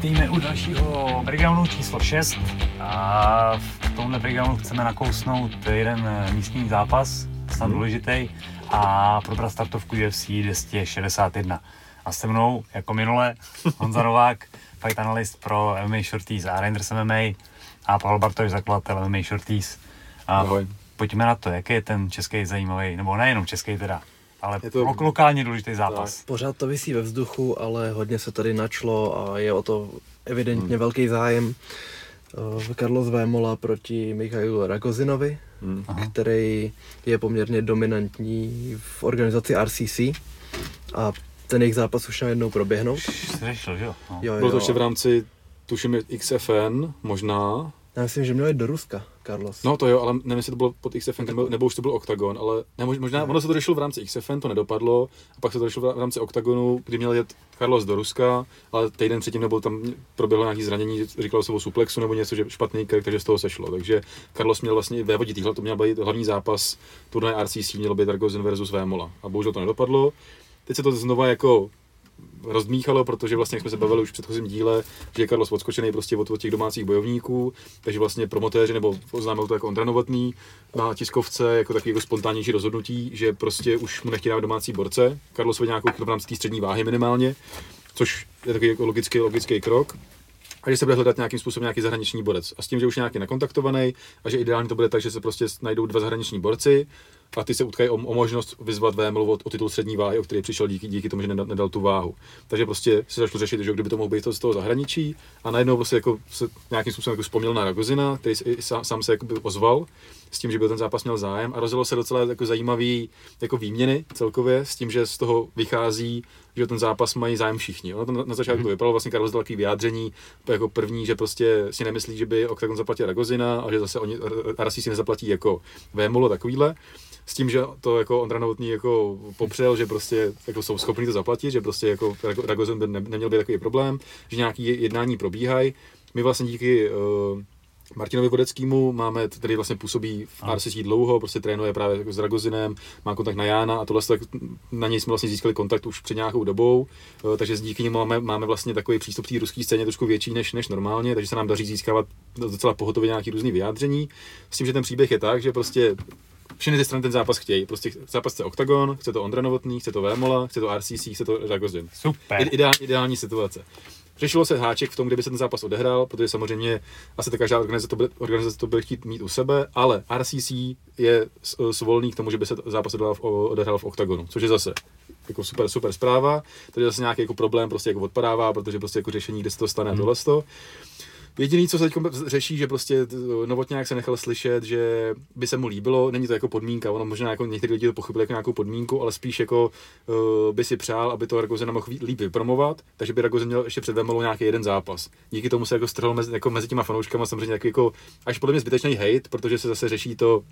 Vítejme u dalšího breakdownu číslo 6 a v tomhle breakdownu chceme nakousnout jeden místní zápas, snad hmm. důležitý, a probrat startovku UFC 261. A se mnou, jako minule, Honza Novák, fight analyst pro MMA Shorties a Reinders MMA a Pavel Bartoš, zakladatel MMA Shorties. A Ahoj. pojďme na to, jaký je ten český zajímavý, nebo nejenom český teda, ale je to lokálně důležitý zápas. Tak. Pořád to vysí ve vzduchu, ale hodně se tady načlo a je o to evidentně hmm. velký zájem. Uh, Carlos Vémola proti Michailu Ragozinovi, hmm. který je poměrně dominantní v organizaci RCC a ten jejich zápas už najednou proběhnou. Řešil, jo? No. jo, jo. Bylo to ještě v rámci, tuším, XFN možná, já myslím, že měl jít do Ruska, Carlos. No to jo, ale nevím, jestli to bylo pod XFN, nebo, nebo už to byl Octagon, ale ne, možná, ono se to řešilo v rámci XFN, to nedopadlo, a pak se to řešilo v rámci Octagonu, kdy měl jet Carlos do Ruska, ale týden předtím nebo tam proběhlo nějaké zranění, říkalo se o suplexu nebo něco, že špatný krk, takže z toho sešlo. Takže Carlos měl vlastně vévodit, to měl být hlavní zápas turnaje RCC, měl být Argozin versus Vémola. A bohužel to nedopadlo. Teď se to znova jako rozdmíchalo, protože vlastně, jak jsme se bavili už v předchozím díle, že je Carlos odskočený prostě od, od těch domácích bojovníků, takže vlastně promotéři, nebo oznámil to jako Ondra Novotný na tiskovce, jako takový jako spontánnější rozhodnutí, že prostě už mu nechtějí dávat domácí borce. Carlos nějakou v rámci té střední váhy minimálně, což je takový jako logický, logický krok a že se bude hledat nějakým způsobem nějaký zahraniční borec. A s tím, že už nějaký nakontaktovaný a že ideálně to bude tak, že se prostě najdou dva zahraniční borci a ty se utkají o, o možnost vyzvat VML o, o titul střední váhy, o který přišel díky, díky tomu, že nedal, nedal tu váhu. Takže prostě se začalo řešit, že kdyby to mohlo být to z toho zahraničí a najednou prostě jako se nějakým způsobem jako vzpomněl na Ragozina, který sám, sám se jako ozval s tím, že by ten zápas měl zájem a rozjelo se docela jako zajímavý jako výměny celkově s tím, že z toho vychází, že ten zápas mají zájem všichni. Ono to na, na začátku mm-hmm. vypadalo vlastně Karol takový vyjádření, jako první, že prostě si nemyslí, že by Octagon zaplatil Ragozina a že zase oni Arasi si nezaplatí jako Vémolo takovýhle s tím, že to jako Ondra Novotný jako popřel, že prostě jako jsou schopni to zaplatit, že prostě jako Ragozin by ne, neměl být takový problém, že nějaký jednání probíhají. My vlastně díky uh, Martinovi Vodeckýmu máme, který vlastně působí v RCC dlouho, prostě trénuje právě jako s Ragozinem, má kontakt na Jána a tohle tak na něj jsme vlastně získali kontakt už před nějakou dobou, uh, takže díky němu máme, máme vlastně takový přístup k té ruské scéně trošku větší než, než normálně, takže se nám daří získávat docela pohotově nějaký různý vyjádření. S tím, že ten příběh je tak, že prostě všechny ty strany ten zápas chtějí. Prostě zápas chce Octagon, chce to Ondra Novotný, chce to Vémola, chce to RCC, chce to Ragozin. Super. Ideál, ideální situace. Řešilo se háček v tom, kdyby se ten zápas odehrál, protože samozřejmě asi ta každá organizace to, bude, organizace to bude chtít mít u sebe, ale RCC je svolný k tomu, že by se zápas odehrál v, Octagonu, což je zase jako super, super zpráva, takže zase nějaký jako problém prostě jako odpadává, protože prostě jako řešení, kde se to stane, hmm. tohle Jediný, co se teď řeší, že prostě Novotňák se nechal slyšet, že by se mu líbilo, není to jako podmínka, ono možná jako někteří lidi to pochopili jako nějakou podmínku, ale spíš jako uh, by si přál, aby to Ragozena mohl líp vypromovat, takže by Ragozen měl ještě před Vemolou nějaký jeden zápas. Díky tomu se jako strhl mezi, jako mezi těma fanouškama samozřejmě jako, jako až podle mě zbytečný hate, protože se zase řeší to,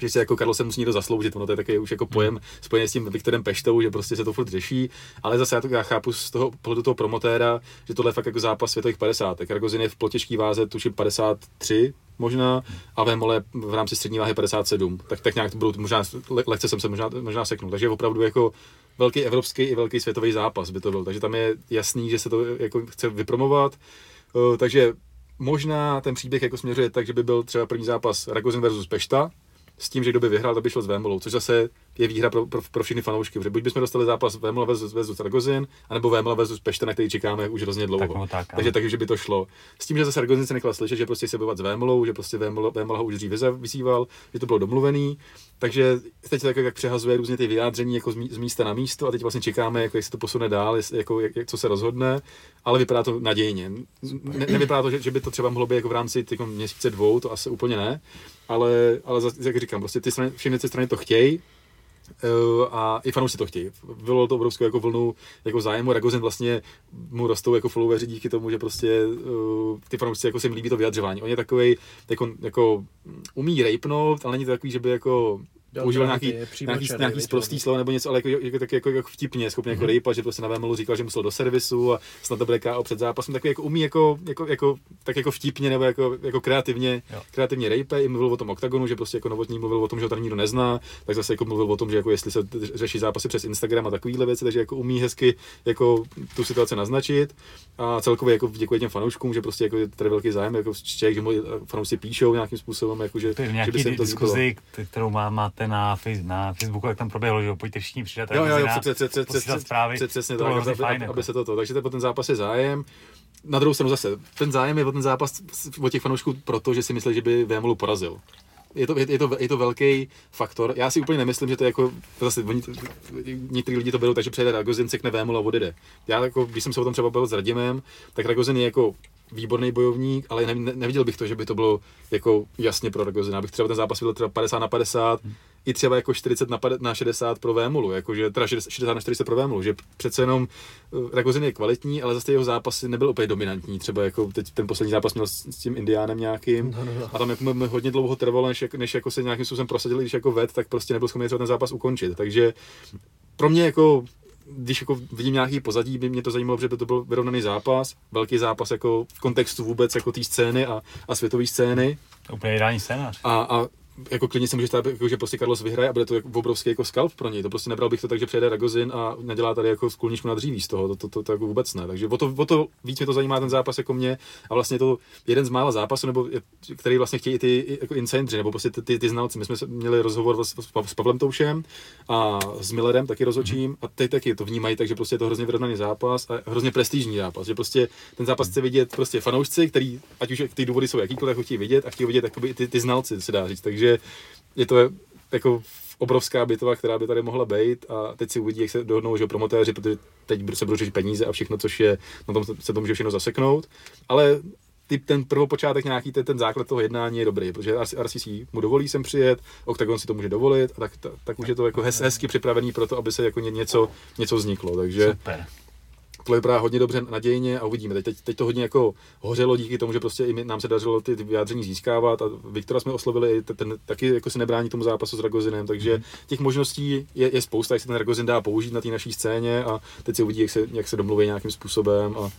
že si jako Karlo se musí někdo zasloužit, ono to je takový už jako pojem hmm. spojený s tím Viktorem Peštou, že prostě se to furt řeší, ale zase já to já chápu z toho pohledu toho promotéra, že tohle je fakt jako zápas světových 50. Kargozin je v plotěžký váze tuším 53 možná a Vémole v rámci střední váhy 57. Tak, tak nějak to budou, možná lehce jsem se možná, možná seknul. Takže opravdu jako velký evropský i velký světový zápas by to byl. Takže tam je jasný, že se to jako chce vypromovat. Uh, takže možná ten příběh jako směřuje tak, že by byl třeba první zápas Ragozin versus Pešta, s tím, že kdo by vyhrál, to by šlo s Vémolou, což zase je výhra pro, pro, pro všechny fanoušky, protože buď bychom dostali zápas Vémola versus, versus Ragozin, anebo Vémola versus Pešta, na který čekáme už hrozně dlouho. Tak, no, tak, takže, takže by to šlo. S tím, že zase Ragozin se nechal slyšet, že prostě se bojovat s Vémolou, že prostě Vémola, Vémola ho už dřív vysíval, že to bylo domluvený. Takže teď tak jak přehazuje různě ty vyjádření jako z místa na místo a teď vlastně čekáme, jako jak se to posune dál, jako jak, jak, co se rozhodne, ale vypadá to nadějně. Ne, nevypadá to, že, že, by to třeba mohlo být jako v rámci jako měsíce dvou, to asi úplně ne, ale, ale jak říkám, prostě ty strany, všechny ty strany to chtějí, a i fanoušci to chtějí. Bylo to obrovskou jako vlnu jako zájmu. Ragozin vlastně mu rostou jako followeri díky tomu, že prostě uh, ty fanoušci jako se jim líbí to vyjadřování. On je takový, jako, jako umí rejpnout, ale není to takový, že by jako používal nějaký, nějaký, nějaký sprostý slovo nebo něco, ale jako, jako, tak jako, jako vtipně, schopně jako mm-hmm. rejpa, že prostě na VMLu říkal, že musel do servisu a snad to bude KO před zápasem, takový jako umí jako, jako, jako, tak jako vtipně nebo jako, jako kreativně, jo. kreativně rejpe, i mluvil o tom oktagonu, že prostě jako novotní mluvil o tom, že ho tady nikdo nezná, tak zase jako mluvil o tom, že jako jestli se řeší zápasy přes Instagram a takovýhle věci, takže jako umí hezky jako tu situaci naznačit a celkově jako děkuji těm fanouškům, že prostě jako je tady velký zájem, jako Čech, že fanoušci píšou nějakým způsobem, jako že, to je že by se to diskuzi, kterou má, máte na, face, na Facebooku, jak tam proběhlo, že pojďte všichni přidat, jo, jo, jo, přesně tak, aby, aby se toto, takže po ten zápas je zájem. Na druhou stranu zase, ten zájem je o ten zápas od těch fanoušků proto, že si myslí, že by Vémolu porazil je to, je, to, je to velký faktor. Já si úplně nemyslím, že to je jako, zase oni, někteří lidi to berou, takže přijede Ragozin, sekne Vémul a odjede. Já jako, když jsem se o tom třeba bavil s Radimem, tak Ragozin je jako výborný bojovník, ale ne, neviděl bych to, že by to bylo jako jasně pro Ragozina. Bych třeba ten zápas viděl třeba 50 na 50, hmm. I třeba jako 40 na, na 60 pro Vémulu, jakože teda 60 na 40 pro Vémulu, že přece jenom eh, Ragozin je kvalitní, ale zase jeho zápasy nebyl úplně dominantní. Třeba jako teď ten poslední zápas měl s, s tím Indiánem nějakým no, no, no. a tam jako hodně dlouho trvalo, než, než jako se nějakým způsobem prosadili, když jako ved, tak prostě nebyl schopný ten zápas ukončit. Takže pro mě jako když jako vidím nějaký pozadí, by mě to zajímalo, že by to byl vyrovnaný zápas, velký zápas jako v kontextu vůbec jako té scény a, a světové scény. To úplně ideální scénář. A, a jako klidně se může stát, jako, že prostě Carlos vyhraje a bude to jako obrovský jako skalp pro něj. To prostě nebral bych to tak, že přijede Ragozin a nedělá tady jako skulničku na dříví z toho. To, to, to, to, jako vůbec ne. Takže o to, o to víc mě to zajímá ten zápas jako mě. A vlastně to jeden z mála zápasů, nebo který vlastně chtějí ty jako insidři, nebo prostě ty, ty, ty, znalci. My jsme měli rozhovor s, s, Pavlem Toušem a s Millerem taky rozhodčím a ty taky to vnímají, takže prostě je to hrozně vyrovnaný zápas a hrozně prestižní zápas. Že prostě ten zápas chce vidět prostě fanoušci, který, ať už ty důvody jsou jakýkoliv, chtějí vidět a chtějí vidět ty, ty znalci, se dá říct. Takže je to jako obrovská bitva, která by tady mohla být a teď si uvidí, jak se dohodnou, že promotéři, protože teď se budou řešit peníze a všechno, což je, na tom se to může všechno zaseknout, ale ty, ten prvopočátek nějaký, ten, ten základ toho jednání je dobrý, protože RCC mu dovolí sem přijet, Octagon si to může dovolit, a tak, tak, tak už je to jako hez, hezky připravený pro to, aby se jako něco, něco vzniklo, takže Super to vypadá hodně dobře nadějně a uvidíme. Teď, teď, teď to hodně jako hořelo díky tomu, že prostě i my, nám se dařilo ty vyjádření získávat a Viktora jsme oslovili, ten, ten taky jako se nebrání tomu zápasu s Ragozinem, takže mhm. těch možností je, je spousta, jak se ten Ragozin dá použít na té naší scéně a teď se uvidí, jak se, jak se domluví nějakým způsobem a,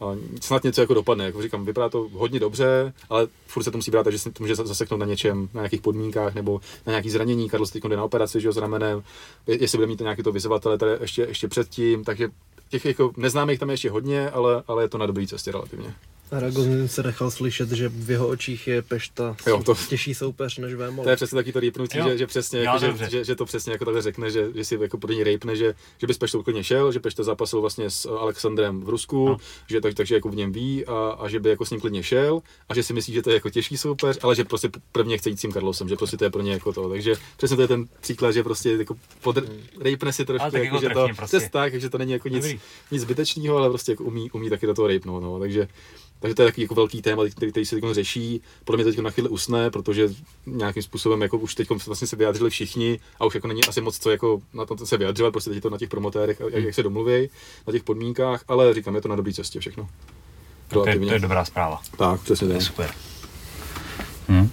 a snad něco jako dopadne. Jako říkám, vypadá to hodně dobře, ale furt se to musí brát, že se to může zaseknout na něčem, na nějakých podmínkách nebo na nějaký zranění. Carlos teď jde na operaci, že jo, s ramenem, jestli bude mít nějaký to vyzývatele tady ještě, ještě předtím, takže těch jako neznámých tam je ještě hodně, ale, ale je to na dobré cestě relativně. Aragozin se nechal slyšet, že v jeho očích je Pešta jo, to, těžší soupeř než Vémol. To je přesně taky to rýpnutí, že, že, přesně, jako, že, že, že, to přesně jako takhle řekne, že, že si jako pro něj rejpne, že, že by s Peštou úplně šel, že Pešta zápasil vlastně s Alexandrem v Rusku, no. že tak, takže jako v něm ví a, a, že by jako s ním klidně šel a že si myslí, že to je jako těžší soupeř, ale že prostě prvně chce jít s tím Carlosem, že prostě to je pro ně jako to. Takže přesně to je ten příklad, že prostě jako pod, hmm. rejpne si trošku, jako, jako že to, prostě. tak, že to není jako nic, nic zbytečného, ale prostě jako umí, umí taky do toho rejpnout. No. Takže takže to je takový jako velký téma, který, který se teď řeší. Podle mě teď na chvíli usne, protože nějakým způsobem jako už teď vlastně se vyjádřili všichni a už jako není asi moc co jako na to se vyjadřovat, prostě teď je to na těch promotérech, jak, jak se domluví, na těch podmínkách, ale říkám, je to na dobré cestě všechno. To je, to je dobrá zpráva. Tak, přesně tak. Super. Hmm.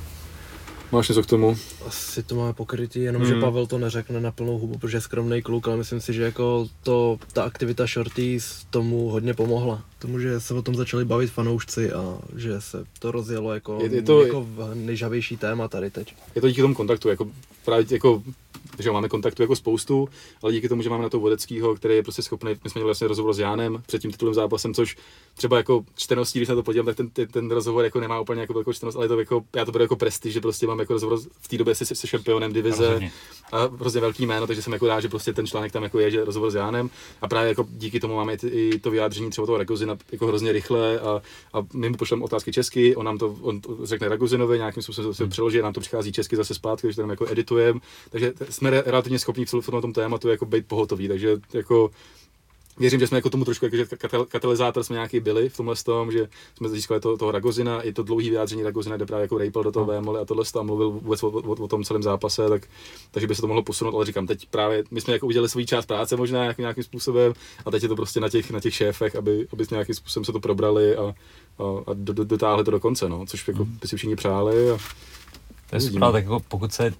Máš něco k tomu? Asi to máme pokrytý, jenom hmm. že Pavel to neřekne na plnou hubu, protože je skromný kluk, ale myslím si, že jako to, ta aktivita Shorties tomu hodně pomohla. Tomu, že se o tom začali bavit fanoušci a že se to rozjelo jako, je, je to, jako nejžavější téma tady teď. Je to díky tomu kontaktu, jako právě jako že máme kontaktu jako spoustu, ale díky tomu, že máme na to Vodeckýho, který je prostě schopný, my jsme měli vlastně rozhovor s Jánem před tím titulem zápasem, což třeba jako čteností, když na to podívám, tak ten, ten, ten, rozhovor jako nemá úplně jako velkou čtenost, ale je to jako, já to beru jako prestiž, že prostě mám jako rozhovor v té době se, se šampionem divize a prostě velký jméno, takže jsem jako rád, že prostě ten článek tam jako je, že rozhovor s Jánem. A právě jako díky tomu máme i to vyjádření třeba toho Ragozina jako hrozně rychle a, a my mu pošleme otázky česky, on nám to on řekne Ragozinovi, nějakým způsobem se hmm. přeloží, nám to přichází česky zase zpátky, takže tam jako editujeme, takže jsme relativně schopní v celém tom tématu jako být pohotoví, takže jako věřím, že jsme jako tomu trošku, jako, že katalyzátor jsme nějaký byli v tomhle tom, že jsme získali to, toho Ragozina, i to dlouhý vyjádření Ragozina, kde právě jako rejpal do toho no. A tohle a mluvil vůbec o, o, o, tom celém zápase, tak, takže by se to mohlo posunout, ale říkám, teď právě my jsme jako udělali svůj část práce možná nějakým, nějakým způsobem a teď je to prostě na těch, na těch šéfech, aby, aby nějakým způsobem se to probrali a, a, a do, do, dotáhli to do konce, no, což jako mm. by si všichni přáli. A, to je super, tak jako pokud se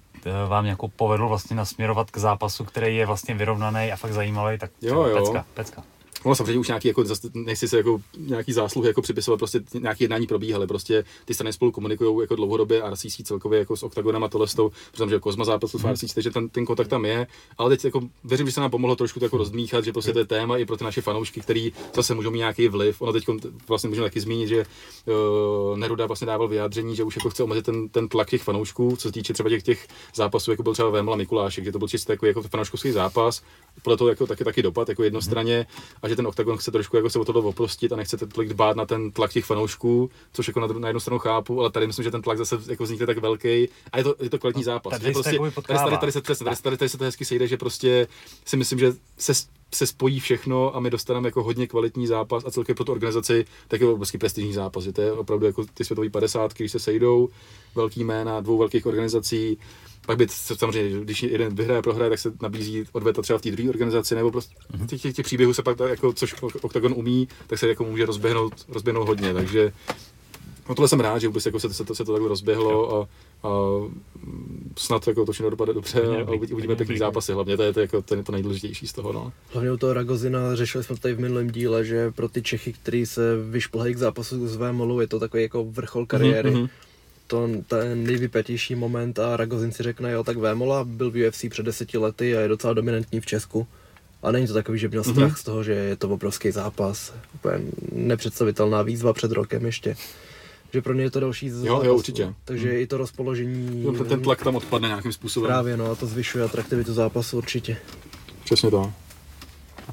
vám jako povedlo vlastně nasměrovat k zápasu, který je vlastně vyrovnaný a fakt zajímavý, tak Jo, jo. pecka, pecka. No samozřejmě už nějaký, jako, nechci se jako nějaký zásluhy jako připisovat, prostě nějaké jednání probíhaly, prostě ty strany spolu komunikují jako dlouhodobě a RCC celkově jako s Octagonem a tohle s tou, protože že Kozma zápasu s RCC, takže ten, ten kontakt tam je, ale teď jako věřím, že se nám pomohlo trošku jako rozdmíchat, že prostě to je téma i pro ty naše fanoušky, který zase můžou mít nějaký vliv. Ono teď vlastně můžeme taky zmínit, že uh, Neruda vlastně dával vyjádření, že už jako chce omezit ten, ten tlak těch fanoušků, co se týče třeba těch, těch zápasů, jako byl třeba Vémla Mikulášek, že to byl čistě jako, jako fanouškovský zápas, podle toho jako taky, taky dopad, jako jednostranně, a že ten Octagon chce trošku jako se o tohle oprostit a nechce tolik dbát na ten tlak těch fanoušků, což jako na, na jednu stranu chápu, ale tady myslím, že ten tlak zase jako vznikne tak velký a je to, je to kvalitní zápas. tady prostě, tady, tady, tady, se, přesně, tady, tady, tady, se to hezky sejde, že prostě si myslím, že se, se spojí všechno a my dostaneme jako hodně kvalitní zápas a celkově pro tu organizaci tak je obrovský prestižní zápas, že to je opravdu jako ty světové 50, když se sejdou, velký jména dvou velkých organizací, pak by se samozřejmě, když jeden vyhraje, prohraje, tak se nabízí odveta třeba v té druhé organizaci, nebo prostě Mhm. těch, těch, těch příběhů se pak, jako, což Octagon umí, tak se jako může rozběhnout, rozběhnout hodně, takže No tohle jsem rád, že vůbec jako se, se, to, se to takhle rozběhlo a, a snad jako to všechno dopadne dobře a uvidíme hodně pěkný zápasy, hlavně to je to, jako, to, je to nejdůležitější z toho. No. Hlavně u toho Ragozina, řešili jsme tady v minulém díle, že pro ty Čechy, kteří se vyšplhají k zápasu s VMLu, je to takový jako vrchol kariéry. Mhm, mhm. To ten nejvypjatější moment a Ragozin si řekne, jo, tak Vémola byl v UFC před deseti lety a je docela dominantní v Česku. A není to takový, že měl Mhm. strach z toho, že je to obrovský zápas. Úplně nepředstavitelná výzva před rokem ještě. Že pro ně je to další z Jo, jo, určitě. Takže i to rozpoložení... Ten, ten tlak tam odpadne nějakým způsobem. Právě, no, a to zvyšuje atraktivitu zápasu určitě. Přesně tak.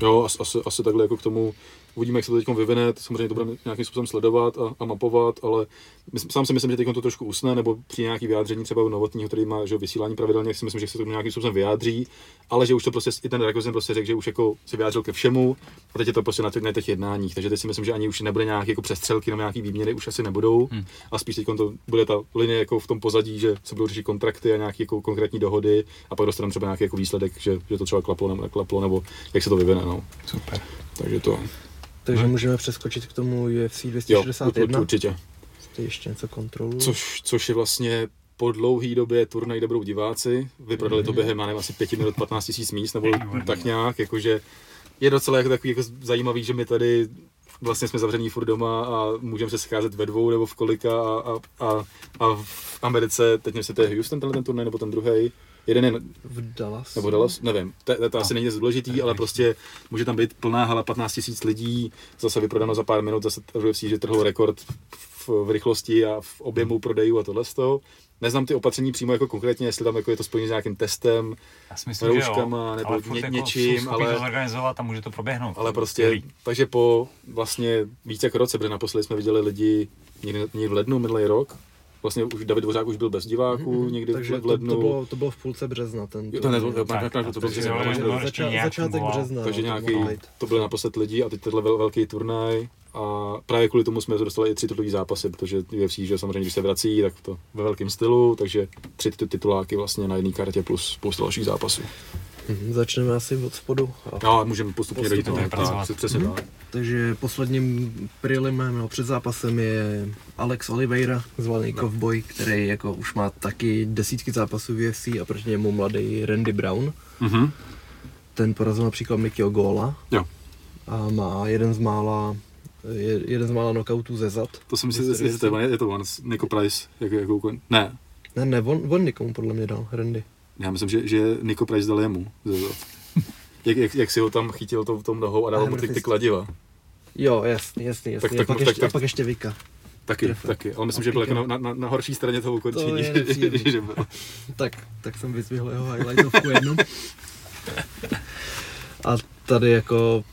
Jo, asi, asi takhle jako k tomu uvidíme, jak se to teď vyvine, to samozřejmě to budeme nějakým způsobem sledovat a, a mapovat, ale mys- sám si myslím, že teď to trošku usne, nebo při nějaký vyjádření třeba u Novotního, který má že, vysílání pravidelně, si myslím, že se to nějakým způsobem vyjádří, ale že už to prostě i ten Ragozin prostě řekl, že už jako se vyjádřil ke všemu a teď je to prostě na těch, na těch jednáních, takže teď si myslím, že ani už nebude nějaký jako přestřelky nebo nějaký výměny, už asi nebudou Hmm. a spíš teď to bude ta linie jako v tom pozadí, že se budou řešit kontrakty a nějaké jako konkrétní dohody a pak dostaneme třeba nějaký jako výsledek, že, že to třeba klaplo nebo neklaplo, nebo jak se to vyvine. No. Super. Takže to, Takže Mhm. můžeme přeskočit k tomu UFC jo, 261. určitě. Ty ještě něco kontroluju. Což, což je vlastně po dlouhé době turnaj, kde budou diváci. Vyprodali to během, já nevím, asi 5 minut 15 tisíc míst, nebo tak nějak, jakože je docela jako takový jako zajímavý, že my tady vlastně jsme zavření furt doma a můžeme se scházet ve dvou nebo v kolika a, a, a, a v Americe, teď nevím, jestli to je Houston tenhle ten turnaj nebo ten druhý, jeden je V Dallas. nebo Dallas, nevím, to, to, to asi není nic důležitý, ale prostě může tam být plná hala 15 000 lidí, zase vyprodáno za pár minut, zase UFC, že trhl rekord v, v rychlosti a v objemu prodejů a tohle z toho. Neznám ty opatření přímo jako konkrétně, jestli tam jako je to spojené s nějakým testem, Já si myslím, že jo, rouškama nebo ale ně- jako něčím, ale- to zorganizovat a může to proběhnout. ale prostě, takže po vlastně více jak roce, protože naposledy jsme viděli lidi někdy, někdy v lednu minulý rok, vlastně už David Dvořák už byl bez diváků, někdy Takže v to, lednu. to, bylo, to bylo v půlce března. Ten to ne, to, to, Tak, to, to, to, to, to, to, to, začátek března. takže no, nějaký, to byl naposled lidí a teď tenhle vel, velký turnaj a právě kvůli tomu jsme dostali i tři titulový zápasy, protože UFC, že samozřejmě, když se vrací, tak to ve velkém stylu, takže tři tituláky vlastně na jedné kartě plus spousta dalších zápasů. Mhm, Začneme asi od spodu. A No můžeme postupně dojít Postupně tak, přesně Mhm. tak. Takže posledním prelimem, nebo před zápasem je Alex Oliveira, zvaný No. Cowboy, který jako už má taky desítky zápasů v UFC a proti němu mladý Randy Brown. Mhm. Ten porazil například Mikio Gola Jo. a má jeden z mála je, jeden z mála knockoutů ze zad. To jsem si, Historicky. jestli to je, je to on, Nico Price, jak, jako, kon- ne, Ne, ne, on, on nikomu podle mě dal, Randy. Já myslím, že, že Nico Price dal jemu. Jak, jak, jak, si ho tam chytil tou, tou nohou a dával mu ty, ty kladiva. Jo, jasný, jasný, jasný. Tak- Tak, a, pak tak- ještě, tak- a pak ještě Vika. Taky, Trefil. taky. Ale myslím, A že byl jako na, na, na, horší straně toho ukončení, To je že, že byl. Tak, tak jsem vyzvihl jeho highlightovku jednu. A tady jako,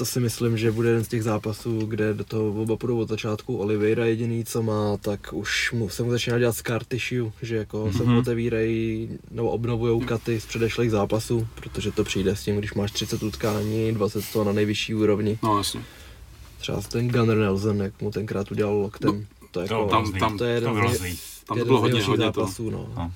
to si myslím, že bude jeden z těch zápasů, kde do toho oba půjdou od začátku. Oliveira jediný, co má, tak už mu, se mu začíná dělat scar tissue, že jako mm-hmm. se mu Mhm. otevírají nebo obnovují katy z předešlých zápasů, protože to přijde s tím, když máš 30 utkání, 20 to na nejvyšší úrovni. No jasně. Třeba ten Gunner Nelson, jak mu tenkrát udělal loktem. To, je To jako, tam- tam- to je jeden to z. Tam to bylo hodně, hodně to. zápasů, no. No.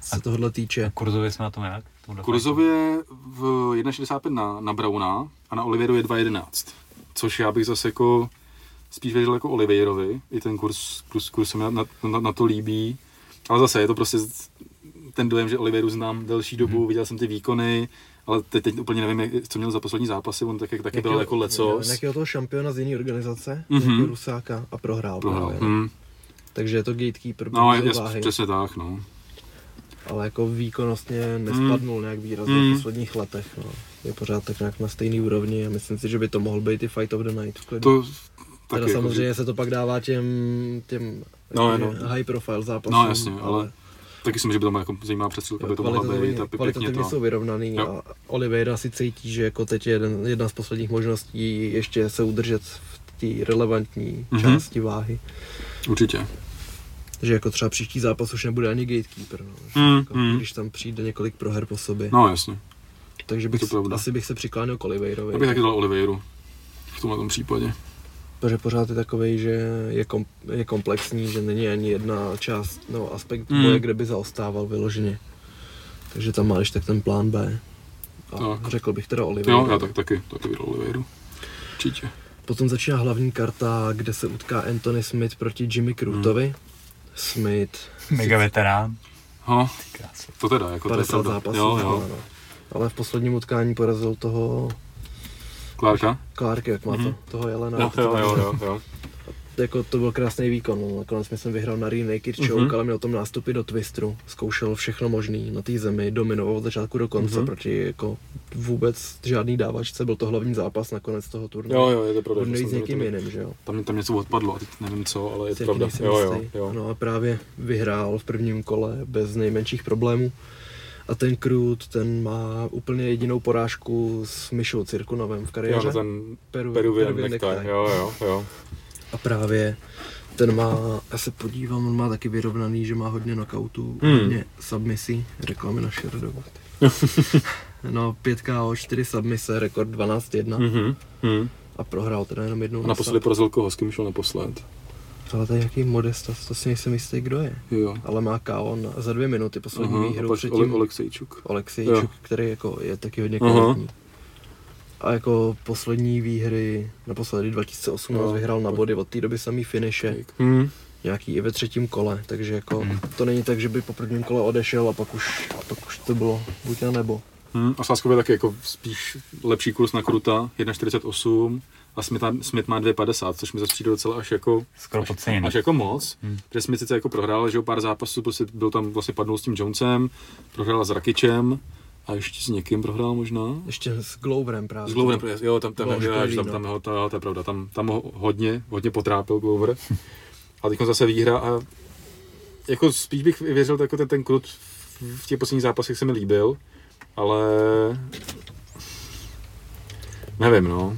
Co se tohle týče. Kurzově jsme na tom jak? Kurzově v 1,65 na, na Brauna a na Olivieru je 2,11. Což já bych zase jako spíš věřil jako Olivierovi. I ten kurz, kurz, kurz se mi na, na, na, na, to líbí. Ale zase je to prostě ten dojem, že Oliveiru znám delší dobu, hmm. viděl jsem ty výkony, ale teď, teď úplně nevím, jak, co měl za poslední zápasy, on tak, taky byl jako lecos. Nějakého toho šampiona z jiné organizace, mm-hmm. Rusáka a prohrál. prohrál. Právě, hmm. Takže je to gatekeeper. No, je, váhy. přesně tak, no. Ale jako výkonnostně nespadnul mm. nějak výrazně mm. v posledních letech. No. Je pořád tak nějak na stejný úrovni a myslím si, že by to mohl být i Fight of the Night. To, Teda taky, samozřejmě jako, se to pak dává těm, těm no, no. high profile zápasům. No jasně, ale, ale taky si myslím, že by to jako zajímavá přesilka, by to mohla být. A kvalitativně to... jsou vyrovnaný jo. a Oliveira si cítí, že jako teď je jeden, jedna z posledních možností ještě se udržet v té relevantní mm-hmm. části váhy. Určitě. Že jako třeba příští zápas už nebude ani gatekeeper, no. mm, jako, mm. když tam přijde několik proher po sobě. No jasně. Takže bych, asi bych se přikláněl k Oliveirovi. Já bych taky dal Oliveiru v tomhle případě protože pořád je takový, že je, kom, je komplexní, že není ani jedna část, no aspekt mm. boje, kde by zaostával vyloženě. Takže tam máš tak ten plán B. A tak. řekl bych teda Oliveiru. Jo, já tak, taky, taky vydal Oliveiru. Určitě. Potom začíná hlavní karta, kde se utká Anthony Smith proti Jimmy Crutovi. Hmm. Smith. Mega veterán. Ha, to teda, jako 50 to zápasů. Jo, jo. No. Ale v posledním utkání porazil toho Klárka? Klárky, jak má mm-hmm. to, mhm. toho Jelena. Jo, jo, jo, jo, jo. Jako to byl krásný výkon, no. nakonec jsem vyhrál na Naked Choke, mm-hmm. ale měl tom nástupy do twistru, zkoušel všechno možný na té zemi, dominoval od začátku do konce mm-hmm. proti jako vůbec žádný dávačce, byl to hlavní zápas nakonec toho turnaje. Jo, jo, je to pravda. S někým jiným, že jo. Tam, tam něco odpadlo, teď nevím co, ale je to pravda. Jo, jo, jo. No a právě vyhrál v prvním kole bez nejmenších problémů. A ten Krut, ten má úplně jedinou porážku s Myšou Cirkunovem v kariéře. Jo, ten Peru, Peruvian, Peruvian necktie. Jo, jo, jo. A právě ten má, já se podívám, on má taky vyrovnaný, že má hodně knockoutů, hmm. hodně submisí, reklamy na Sherdog. no, 5 KO, 4 submise, rekord 12-1. Mm-hmm. Hmm. A prohrál teda jenom jednou. A naposledy porazil koho, s kým šel naposled? Ale to je jaký Modestas, to si nejsem jistý, kdo je. Jo. Ale má KO na, za dvě minuty poslední Aha, výhru předtím. Oleksejčuk. Oleksejčuk, který jako je taky hodně kvalitní. A jako poslední výhry, naposledy 2018 no, vyhrál na body, od té doby samý finiše. Hmm. Nějaký i ve třetím kole, takže jako hmm. to není tak, že by po prvním kole odešel a pak už, a pak už to bylo buď a nebo. Hmm. A Sáskově taky jako spíš lepší kurz na Kruta, 1,48 a Smith, Smith má 2,50, což mi zase přijde docela až jako, Skoro až, až, jako moc, hmm. protože Smith sice jako prohrál, že o pár zápasů, prostě byl tam vlastně padnul s tím Jonesem, prohrál s Rakičem, a ještě s někým prohrál možná? Ještě s Gloverem právě. S Gloverem, jo, tam, tam, jo, tam, tam, tam, ho, to, to je pravda, tam, tam ho hodně, hodně potrápil Glover. a teď zase výhra a jako spíš bych věřil, jako ten, ten krut v těch posledních zápasech se mi líbil, ale nevím, no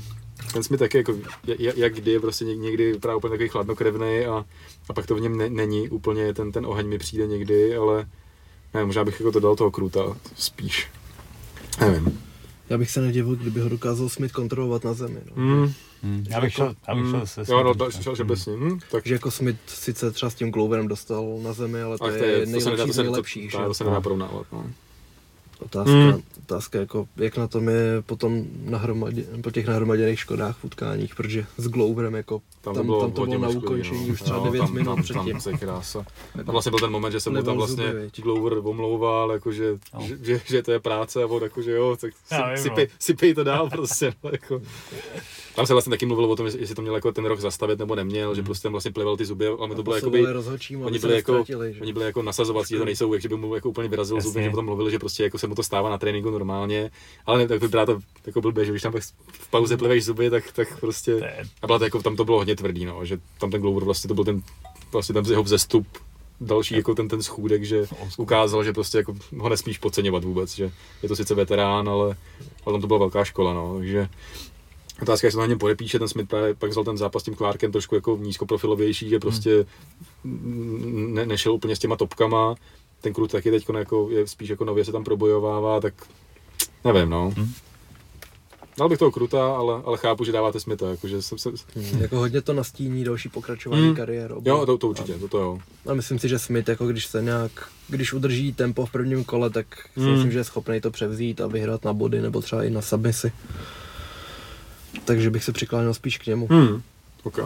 ten Smith taky jako, jak, jak kdy, prostě někdy vypadá úplně takový chladnokrevný a, a pak to v něm ne, není úplně, ten, ten oheň mi přijde někdy, ale ne, možná bych jako to dal toho kruta spíš. Nevím. Já bych se nedivil, kdyby ho dokázal Smith kontrolovat na zemi. No. Mm. Mm. Já bych šel, já bych šel se Jo, no, šel, že bez ním. Tak. Že jako Smith sice třeba s tím Gloverem dostal na zemi, ale to, ale to je, nejlepší to se nedá, z nejlepších. To, to, to se nedá porovnávat. No. Otázka, hmm. otázka jako, jak na tom je potom nahromadě, po těch nahromaděných škodách v utkáních, protože s Gloverem jako tam, tam, bylo, tam to bylo na ukončení no. už třeba no, 9 tam, minut tam, předtím. Tam, krása. Tam vlastně byl ten moment, že se mu tam vlastně zuby, Glover omlouval, jako, že, no. že, že, že, to je práce a on jako, že jo, tak si, sypej, no. sypej to dál prostě. No, jako. Tam se vlastně taky mluvilo o tom, jestli to měl jako ten rok zastavit nebo neměl, hmm. že prostě tam vlastně plival ty zuby, ale to bylo jako by, oni byli jako, oni byli jako nasazovací, to nejsou, jak by mu jako úplně vyrazil zuby, že potom mluvili, že prostě jako se mu to stává na tréninku normálně, ale ne, tak vypadá to jako blbě, že když tam v pauze plivají zuby, tak, tak prostě, a byla to jako, tam to bylo hodně tvrdý, no, že tam ten Glover vlastně to byl ten, vlastně ten jeho vzestup, další jako ten, ten schůdek, že ukázal, že prostě jako ho nesmíš podceňovat vůbec, že je to sice veterán, ale, ale tam to byla velká škola, no, takže Otázka, jestli to na něm podepíše, ten Smith právě pak vzal ten zápas s tím Clarkem trošku jako nízkoprofilovější, že prostě ne, nešel úplně s těma topkama. Ten Krut taky teď jako je spíš jako nově se tam probojovává, tak nevím, no. Hmm. Dal bych toho kruta, ale, ale chápu, že dáváte Smitha, jakože jsem se... Hmm, jako hodně to nastíní další pokračování hmm. kariéry. Jo, to, to určitě, to, to jo. A myslím si, že Smith, jako když se nějak, když udrží tempo v prvním kole, tak si hmm. myslím, že je schopný to převzít a vyhrát na body, nebo třeba i na submisi. Takže bych se přikláněl spíš k němu. Hmm. Okay.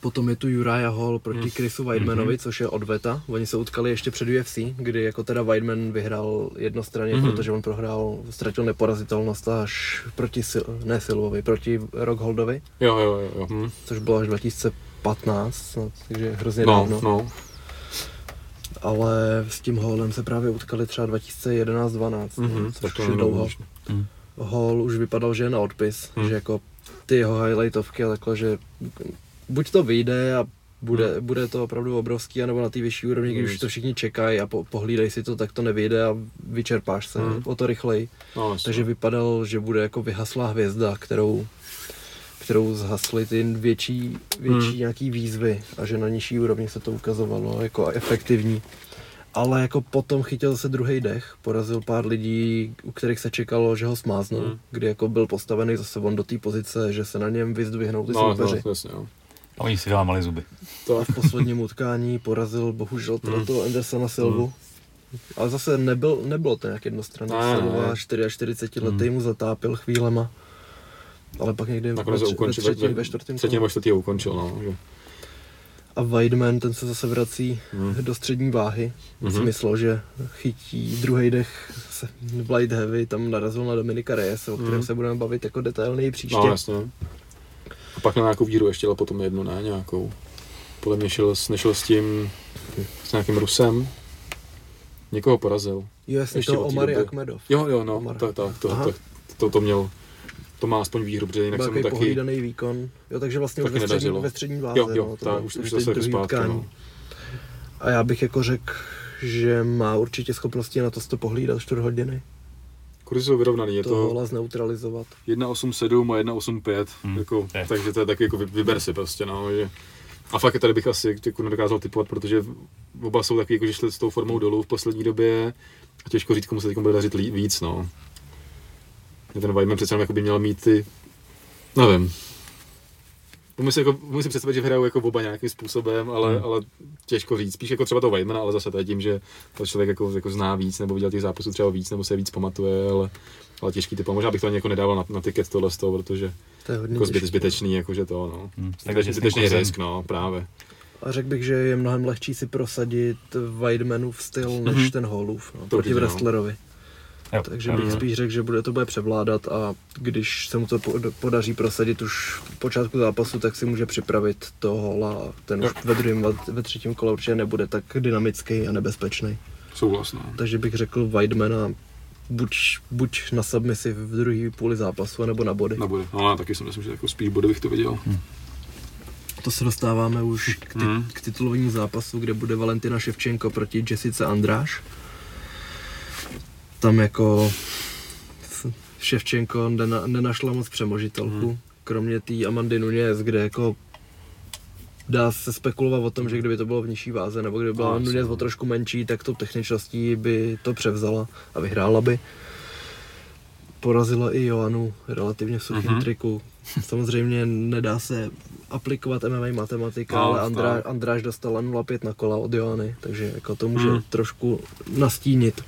Potom je tu Uriah Hall proti Chrisu Weidmanovi, mm-hmm. což je odveta. Oni se utkali ještě před UFC, kdy jako teda Weidman vyhrál jednostranně, mm-hmm. protože on prohrál, ztratil neporazitelnost až proti, Sil- ne Silvovi, proti Rockholdovi. Jo, jo, jo. jo. Hm. Což bylo až 2015, no, takže hrozně No, dávno. no. Ale s tím Hallem se právě utkali třeba 2011-12, Mhm, což tak to je dlouho. už. Hall už vypadal, že je na odpis, Hmm. že jako ty jeho highlightovky a takhle, že buď to vyjde a bude, bude to opravdu obrovský, anebo na té vyšší úrovni, když už to všichni čekají a po, pohlídají si to, tak to nevyjde a vyčerpáš se Hmm. o to rychleji. No. Takže vypadal, že bude jako vyhaslá hvězda, kterou, kterou zhasly ty větší, větší Hmm. nějaký výzvy a že na nižší úrovni se to ukazovalo jako efektivní. Ale jako potom chytil zase druhý dech, porazil pár lidí, u kterých se čekalo, že ho smáznou, Hmm. kdy jako byl postavený zase on do té pozice, že se na něm vyzdvihnou ty no, soupeři. no, jasně, jo. A oni si vylámali zuby. To, A v posledním utkání porazil bohužel Hmm. hmm. toho Andersona Silvu. Ale zase nebyl, nebylo to nějak jednostranné. Ne, ne, Silva ne. 44 letý mu zatápil chvílema. Ale pak někdy ve, nakonec ho tři- ve ukončil, třetím, ve čtvrtém třetím nebo čtvrtým ho ukončil, no. Že. A Weidman, ten se zase vrací Hmm. do střední váhy. Mhm. Mm-hmm. Myslel, že chytí druhý dech se v light heavy, tam narazil na Dominika Reyes, o kterém Mhm. se budeme bavit jako detailněji příště. No, jasně. A pak na nějakou víru ještě, ale potom jednu, ne, nějakou. Podle mě šel, s- nešel s tím, s nějakým Rusem. Někoho porazil. jo, jasně, to doby. Akmedov. Jo, jo, no, Omar. to, to, to, Aha. to, to, to, měl, to má aspoň výhru, protože jinak Byl jsem taky, pohlídaný výkon. Jo, takže vlastně už taky ve střední, ve střední váze. jo, jo, no, to tak, už, už zase jako zpátky, utkání. no. A já bych jako řekl, že má určitě schopnosti na to si to pohlídat čtvrt hodiny. Kurzy jsou vyrovnaný, je To to hola zneutralizovat. 1.8.7 a 1.8.5, Hmm, jako, je. takže to je taky jako vy- vyber si prostě, no, že a fakt tady bych asi jako nedokázal typovat, protože oba jsou taky, jako, že šli s tou formou dolů v poslední době a těžko říct, komu se teď bude dařit víc, no. Že Ten Weidman přece jenom jako by měl mít ty, nevím. Umím si, jako, umím si představit, že hrajou jako oba nějakým způsobem, ale, Hmm. ale těžko říct. Spíš jako třeba to Weidmana, ale zase to je tím, že to člověk jako, jako zná víc, nebo viděl těch zápasů třeba víc, nebo se víc pamatuje, ale, ale těžký typ. A možná bych to ani jako nedával na, na tiket tohle z toho, protože To je hodně jako zbyt, těžký. zbytečný, jakože to, no. Hmm. Zbytečný, zbytečný risk, no, právě. A řekl bych, že je mnohem lehčí si prosadit Weidmanův styl, než Mhm. ten Holův, no, To proti určitě, no. Jo. Takže Mhm. bych spíš řekl, že bude, to bude převládat a když se mu to po- podaří prosadit už v počátku zápasu, tak si může připravit toho hola a ten už ve druhém, ve třetím kole určitě nebude tak dynamický a nebezpečný. Souhlas, no. Takže bych řekl Weidmana buď, buď na submisi v druhé půli zápasu, nebo na body. Nebude. No, já taky si myslím, že jako spíš body bych to viděl. To se dostáváme už k, ty, Mhm. k titulovému zápasu, kde bude Valentina Ševčenko proti Jessice Andráš. Tam jako Ševčenko nena, nenašla moc přemožitelku, Mhm. kromě té Amandy Nunez, kde jako dá se spekulovat o tom, že kdyby to bylo v nižší váze, nebo kdyby byla No, Nunez jasně. o trošku menší, tak tou techničností by to převzala a vyhrála by. Porazila i Joanu relativně v suchém Mhm. triku. Samozřejmě nedá se aplikovat MMA matematika, No, ale Andrá, tak. Andráš dostala 0,5 na kola od Joany, takže jako to může Mhm. trošku nastínit.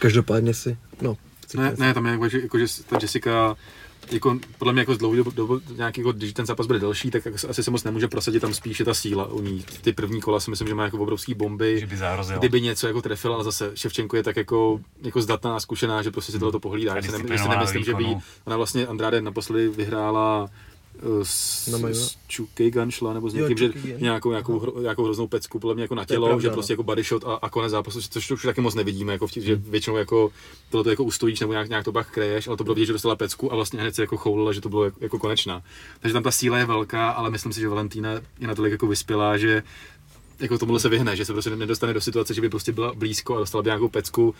Každopádně si, no, Ne, ne, tam je jako, že, jako, že ta Jessica jako, podle mě jako z dlouhé doby, doby nějak, jako, když ten zápas bude delší, tak jako asi se moc nemůže prosadit, tam spíš je ta síla u ní. Ty první kola si myslím, že má jako obrovský bomby, Že by zahrozil. kdyby něco jako trefila, ale zase Ševčenko je tak jako, jako zdatná a zkušená, že prostě si tohle to pohlídá. Já si, ne, nemyslím, že by ona vlastně Andrade naposledy vyhrála uh, s, Na Majora? s Chukagan šla, nebo s Jo, někým, že Chukagan. nějakou, nějakou, hro, nějakou hroznou pecku, podle mě jako na tělo, pravda, že no. prostě jako body shot a, a konec zápasu, což to už taky moc nevidíme, jako v tí, že většinou jako tohle to jako ustojíš nebo nějak, nějak to pak kreješ, ale to bylo vidět, že dostala pecku a vlastně hned se jako choulila, že to bylo jako, jako konečná. Takže tam ta síla je velká, ale myslím si, že Valentína je natolik jako vyspělá, že jako tomuhle se vyhne, že se prostě nedostane do situace, že by prostě byla blízko a dostala by nějakou pecku.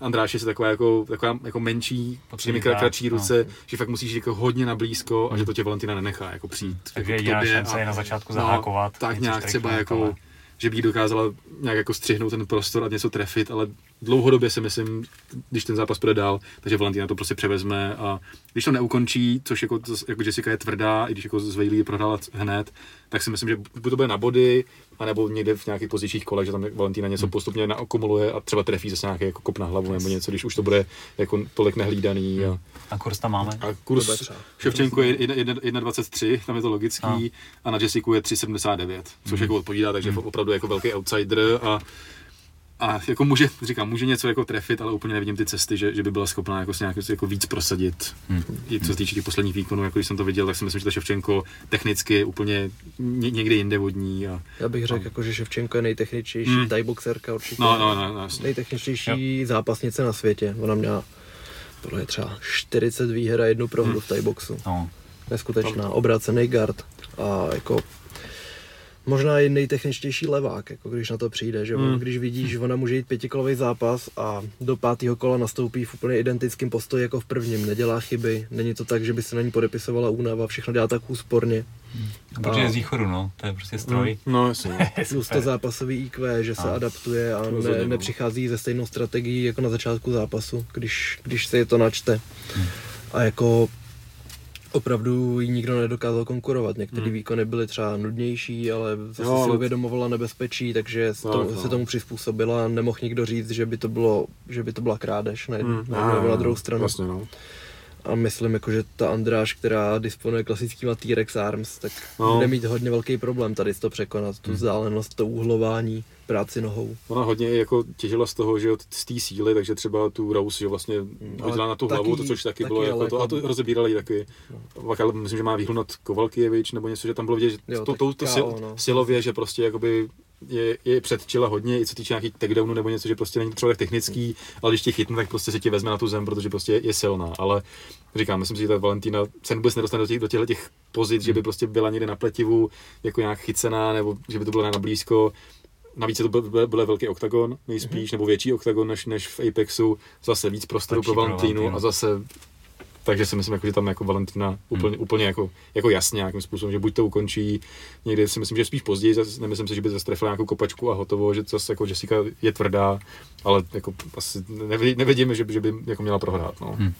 Andráš je taková jako, taková jako menší, krát, kratší no. ruce, že fakt musíš jako hodně na blízko a že to tě Valentina nenechá jako přijít. Takže jako k jediná tobě šance a- je na začátku no, zahákovat. tak něco nějak třeba jako, ale- že by dokázala nějak jako střihnout ten prostor a něco trefit, ale dlouhodobě si myslím, když ten zápas půjde dál, takže Valentina to prostě převezme a když to neukončí, což jako, jako Jessica je tvrdá, i když jako z Vejlí prohrála hned, tak si myslím, že buď to bude na body, anebo někde v nějakých pozdějších kolech, že tam Valentína něco hmm. postupně naokumuluje a třeba trefí zase nějaký jako kop na hlavu nebo něco, když už to bude jako tolik nehlídaný. A, a kurz tam máme? A kurz Ševčenko je 1,23, tam je to logický, a, a na Jessiku je 3,79, což hmm. jako odpovídá, takže hmm. opravdu jako velký outsider a a jako může, říkám, může něco jako trefit, ale úplně nevidím ty cesty, že, že by byla schopná jako, nějak jako víc prosadit. Hmm. I co se týče těch posledních výkonů, jako když jsem to viděl, tak si myslím, že ta Ševčenko technicky je úplně ně, někde jinde vodní. A, Já bych řekl, jako, že Ševčenko je nejtechničtější hmm. tajboxerka určitě. No, no, no, no Nejtechničtější jo. zápasnice na světě. Ona měla tohle je třeba 40 výher a jednu prohru hmm. v tajboxu. No. Neskutečná, obrácený guard a jako možná i nejtechničtější levák, jako když na to přijde, že hmm. když vidíš, že ona může jít pětikolový zápas a do pátého kola nastoupí v úplně identickém postoji jako v prvním, nedělá chyby, není to tak, že by se na ní podepisovala únava, všechno dělá tak úsporně. Hmm. Protože je z východu, no, to je prostě stroj. Hmm. No, jasně. Plus to zápasový IQ, že se a. adaptuje a ne, nepřichází ze stejnou strategií jako na začátku zápasu, když, když se je to načte. Hmm. A jako opravdu jí nikdo nedokázal konkurovat. Některé hmm. výkony byly třeba nudnější, ale zase jo, si uvědomovala nebezpečí, takže se, tomu, no. se tomu přizpůsobila. Nemohl nikdo říct, že by to, bylo, že by to byla krádež na jednu hmm. na, na druhou stranu. Vlastně, no. A myslím, jako, že ta Andráš, která disponuje klasickýma T-Rex Arms, tak no. bude mít hodně velký problém tady to překonat, tu hmm. vzdálenost, to uhlování práci nohou. Ona hodně jako těžila z toho, že z té síly, takže třeba tu Rose, že vlastně mm, hodila na tu taky, hlavu, to což taky, taky bylo, jako to, a to rozebírali taky. No. Ale myslím, že má výhlu nad Kovalkijevič, nebo něco, že tam bylo vidět, že jo, to, to, to sil, no. silově, že prostě jakoby je, je předčila hodně, i co týče nějakých takedownu nebo něco, že prostě není třeba tak technický, ale když tě chytne, tak prostě se ti vezme na tu zem, protože prostě je, je silná. Ale říkám, myslím si, že ta Valentína se vůbec nedostane do, těch, do těchto těch pozic, hmm. že by prostě byla někde na pletivu, jako nějak chycená, nebo že by to bylo na blízko. Navíc to byl, byl, byl velký oktagon, nejspíš, mm-hmm. nebo větší oktagon než, než v Apexu, zase víc prostoru pro Valentínu a zase takže si myslím, jako, že tam jako Valentina úplně, hmm. úplně jako, jako jasně nějakým způsobem, že buď to ukončí, někdy si myslím, že spíš později, zase, nemyslím si, že by zase trefila nějakou kopačku a hotovo, že zase jako Jessica je tvrdá, ale jako asi nevidíme, že, by, že by jako měla prohrát. No. Hmm.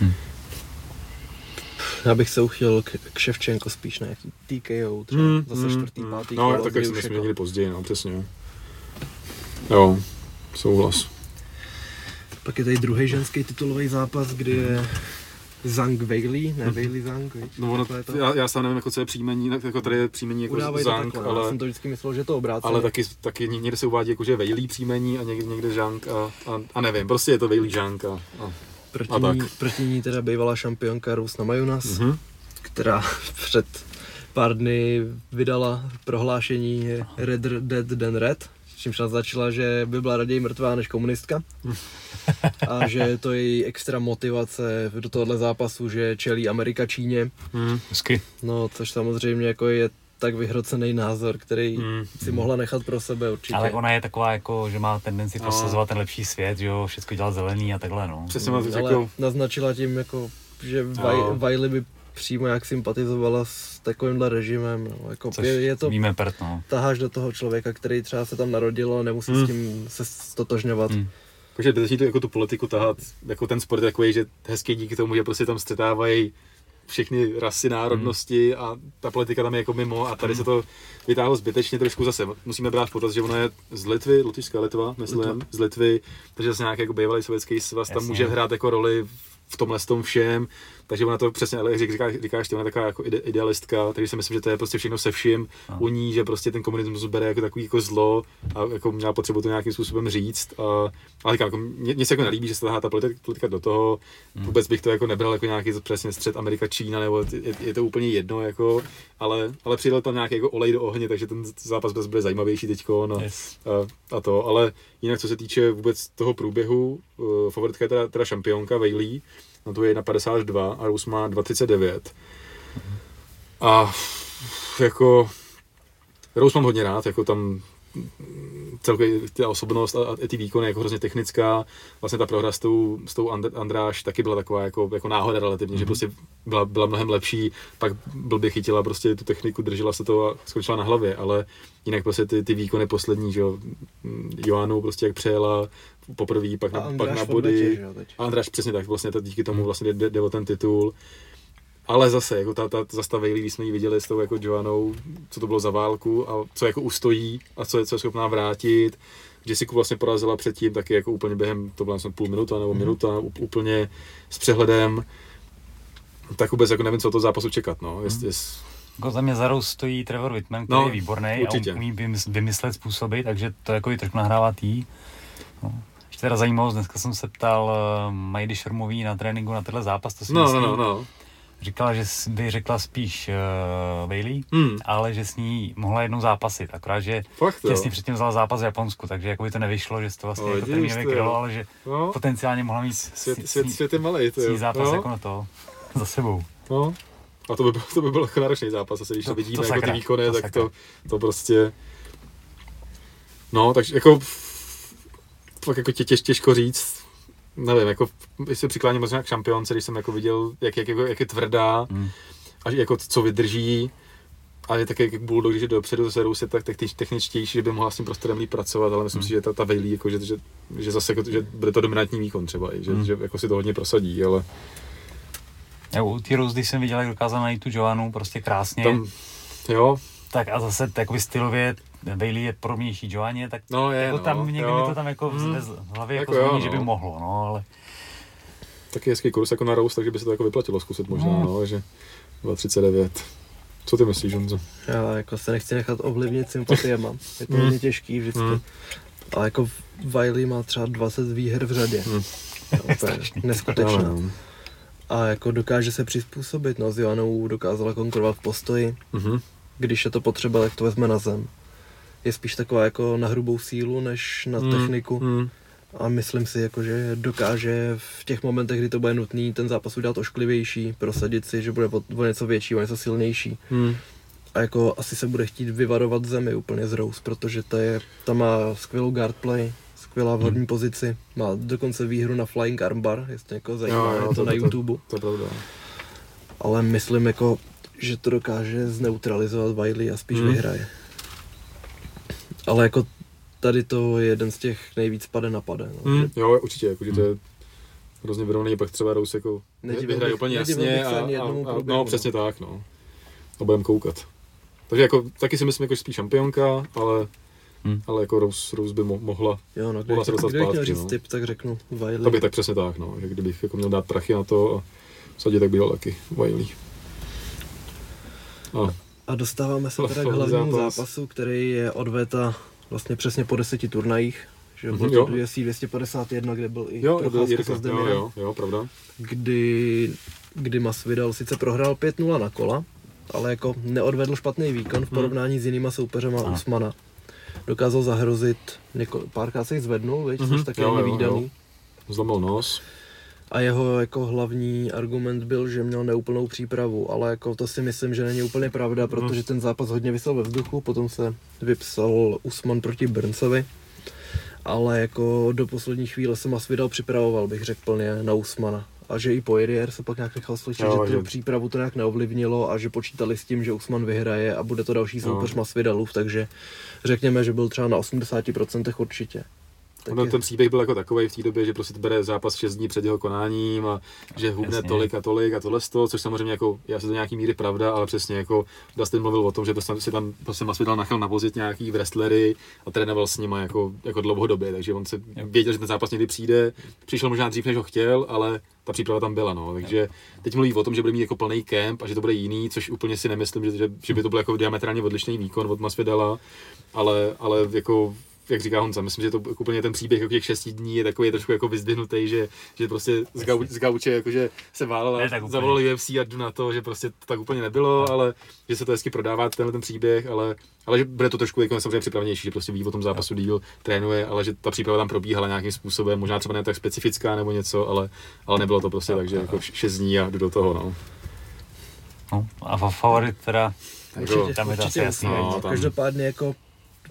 Hmm. Já bych se uchyl k, k Ševčenko spíš na nějaký TKO, třeba mm, zase mm, čtvrtý, mm. pátý No, tak jak jsme měli později, no, přesně. Jo, souhlas. Pak je tady druhý ženský titulový zápas, kdy je Zang Weili, ne Weili Zang, No ono, to? já, já sám nevím, jako co je příjmení, jako tady je příjmení jako Udávají Zang, takhle, ale... Já jsem to vždycky myslel, že to obráceně. Ale taky, taky někde se uvádí jako, že Weili příjmení a někde, někde Zang a, a, a, nevím, prostě je to Weili Zang a, a Proti, a tak. Ní, proti ní teda bývalá šampionka Rusna Majunas, mm-hmm. která před pár dny vydala prohlášení Red Dead Than Red, čímž naznačila, že by byla raději mrtvá než komunistka. A že je to její extra motivace do tohohle zápasu, že čelí Amerika Číně. Mm, hezky. No, což samozřejmě jako je tak vyhrocený názor, který mm. si mohla nechat pro sebe určitě. Ale ona je taková jako, že má tendenci no. prosazovat ten lepší svět, že jo, všechno dělat zelený a takhle, no. Přesně mm, ale jako... naznačila tím jako, že no. Vajli by přímo jak sympatizovala s takovýmhle režimem. No. Jako Což je, je to, víme pert, no. taháš do toho člověka, který třeba se tam narodil a nemusí mm. s tím se stotožňovat. Mm. Takže to jako tu politiku tahat, jako ten sport je takový, že hezký díky tomu, že prostě tam střetávají všechny rasy, národnosti hmm. a ta politika tam je jako mimo a tady hmm. se to vytáhlo zbytečně trošku zase. Musíme brát v potaz, že ono je z Litvy, Lotyšská Litva, myslím, Litva. z Litvy, takže zase nějaký jako bývalý sovětský svaz tam může hrát jako roli v tomhle tom všem, takže ona to přesně, ale říká, říkáš, ona je taková jako ide, idealistka, takže si myslím, že to je prostě všechno se vším no. u ní, že prostě ten komunismus bere jako takový jako zlo a jako měla potřebu to nějakým způsobem říct. A, ale říkám, jako, mě, se jako nelíbí, že se tahá ta politika, politika do toho, hmm. vůbec bych to jako nebral jako nějaký přesně střed Amerika, Čína, nebo je, je, to úplně jedno, jako, ale, ale přidal tam nějaký jako olej do ohně, takže ten zápas bude zajímavější teď no, yes. a, a, to, ale jinak co se týče vůbec toho průběhu, uh, favoritka je teda, teda šampionka Vejlí, na to je 1,52 a Rus má 2,39. A jako Rose mám hodně rád, jako tam celkově ta osobnost a, a ty výkony jako hrozně technická. Vlastně ta prohra s tou, s tou Andráš taky byla taková jako, jako náhoda relativně, mm-hmm. že prostě byla, byla mnohem lepší, pak blbě chytila prostě tu techniku, držela se to a skončila na hlavě, ale jinak prostě ty, ty výkony poslední, že jo, Joánu prostě jak přejela poprvé, pak, na, pak na body. A Andráš přesně tak, vlastně díky tomu mhm. vlastně jde, jde o ten titul. Ale zase, jako ta, ta zastavili, když jsme ji viděli s tou jako Joanou, co to bylo za válku a co jako ustojí a co je, co je schopná vrátit. Jessica vlastně porazila předtím taky jako úplně během, to byla půl minuta nebo mm. minuta, úplně s přehledem. Tak vůbec jako nevím, co to zápasu čekat, no. Jest, mm. jest... Jako za mě za stojí Trevor Whitman, který no, je výborný určitě. a umí vymyslet způsoby, takže to jako i trošku nahrává tý. No. Ještě teda zajímavost, dneska jsem se ptal uh, Majdy Šermový na tréninku na tenhle zápas, to si no, myslím, no, no, no říkala, že by řekla spíš uh, Bailey, hmm. ale že s ní mohla jednou zápasit, akorát, že Fakt, těsně předtím vzala zápas v Japonsku, takže jako by to nevyšlo, že to vlastně no, jako termínově krylo, ale že no. potenciálně mohla mít svět, s, svět, svět je malý, to je. zápas no. jako na to za sebou. No. A to by, byl, to by byl jako náročný zápas, asi, když to, to vidíme to jako sakra, ty výkony, to tak to, to prostě... No, takže jako fakt jako tě, těž, těžko říct, nevím, jako, se přikláním možná k šampionce, když jsem jako viděl, jak, jak, jak, jak je tvrdá hmm. a jako co vydrží, a je také jak bulldog, když je dopředu, zase se tak techničtější, že by mohla s tím prostorem líp pracovat, ale myslím hmm. si, že ta, ta Vejlí, jako, že, že, že, zase jako, že bude to dominantní výkon třeba, že, hmm. že jako si to hodně prosadí, ale... U ty když jsem viděl, jak dokázal najít tu Joanu prostě krásně. Tam, jo. Tak a zase takový stylově Bailey je podobnější Joanně, tak no, je, jako no, tam někdy mi to tam jako hmm. v hlavě jako, jako zvoní, že by no. mohlo, no, ale... Taky hezký kurz jako na Rose, takže by se to jako vyplatilo zkusit možná, no, no že 2,39. Co ty myslíš, Honzo? Já jako se nechci nechat ovlivnit sympatiema. Je to hmm. hodně těžký vždycky. Hmm. Ale jako Wiley má třeba 20 výher v řadě. Hmm. neskutečná. No. A jako dokáže se přizpůsobit, no s Joanou dokázala konkurovat v postoji. Mm-hmm. Když je to potřeba, tak to vezme na zem je spíš taková jako na hrubou sílu, než na mm, techniku. Mm. A myslím si, jako, že dokáže v těch momentech, kdy to bude nutný, ten zápas udělat ošklivější, prosadit si, že bude o něco větší, o něco silnější. Mm. A jako asi se bude chtít vyvarovat zemi úplně z Rose, protože ta, je, ta má skvělou guard play, skvělá v horní hmm. pozici, má dokonce výhru na Flying Armbar, jestli někoho zajímá, jo, jo, je to, to na to, YouTube. To, to, to Ale myslím jako, že to dokáže zneutralizovat Wiley a spíš hmm. vyhraje. Ale jako tady to je jeden z těch nejvíc pade na pade. No. Hmm, jo, určitě, jako, že to je hrozně vyrovnaný, pak třeba Rose jako vyhraje úplně jasně a, a, a, a, no přesně tak, no. A budeme koukat. Takže jako, taky si myslím, jako spíš šampionka, ale Hmm. Ale jako Rose, Rose by mo- mohla, jo, no, mohla se dostat zpátky. Kdybych říct no. tip, tak řeknu Wiley. To by tak přesně tak, no. Že kdybych jako měl dát prachy na to a sadit, tak by dal taky Wiley. A a dostáváme se teda k hlavnímu zápas. zápasu, který je odveta vlastně přesně po deseti turnajích. Že to UFC 251, kde byl i jo, Jirka, jo, jo, jo, pravda. Kdy, kdy Masvidal sice prohrál 5-0 na kola, ale jako neodvedl špatný výkon v mhm. porovnání hmm. s jinýma soupeřema a. Usmana. Dokázal zahrozit, něko, párkrát se jich zvednul, víš, mm-hmm. což taky je nevýdaný. Zlomil nos a jeho jako hlavní argument byl, že měl neúplnou přípravu, ale jako to si myslím, že není úplně pravda, mhm. protože ten zápas hodně vysel ve vzduchu, potom se vypsal Usman proti Burnsovi, ale jako do poslední chvíle se Masvidal připravoval, bych řekl plně na Usmana. A že i Poirier se pak nějak nechal slyšet, jo, že tu přípravu to nějak neovlivnilo a že počítali s tím, že Usman vyhraje a bude to další soupeř Masvidalův, takže řekněme, že byl třeba na 80% určitě. Ono, je... ten příběh byl jako takový v té době, že prostě bere zápas 6 dní před jeho konáním a že hubne Jasně. tolik a tolik a tohle z toho, což samozřejmě jako, já se to nějaký míry pravda, ale přesně jako Dustin mluvil o tom, že to si tam prostě Masvidal nachal navozit nějaký wrestlery a trénoval s nimi jako, jako dlouhodobě, takže on se věděl, že ten zápas někdy přijde, přišel možná dřív, než ho chtěl, ale ta příprava tam byla, no. Takže teď mluví o tom, že bude mít jako plný kemp a že to bude jiný, což úplně si nemyslím, že, že, že by to byl jako diametrálně odlišný výkon od Masvidala, ale, ale jako jak říká Honza, myslím, že to úplně ten příběh jako těch šesti dní je takový trošku jako vyzdvihnutý, že, že prostě z, gau, z gauče jakože se válel a zavolal UFC a jdu na to, že prostě to tak úplně nebylo, no. ale že se to hezky prodává tenhle ten příběh, ale, ale že bude to trošku jako samozřejmě připravenější, že prostě ví o tom zápasu no. díl, trénuje, ale že ta příprava tam probíhala nějakým způsobem, možná třeba ne tak specifická nebo něco, ale, ale nebylo to prostě no, tak, že jako šest dní a jdu do toho, no. No, a favorit teda, určitě, tam je to asi jasný. No, tam... Každopádně jako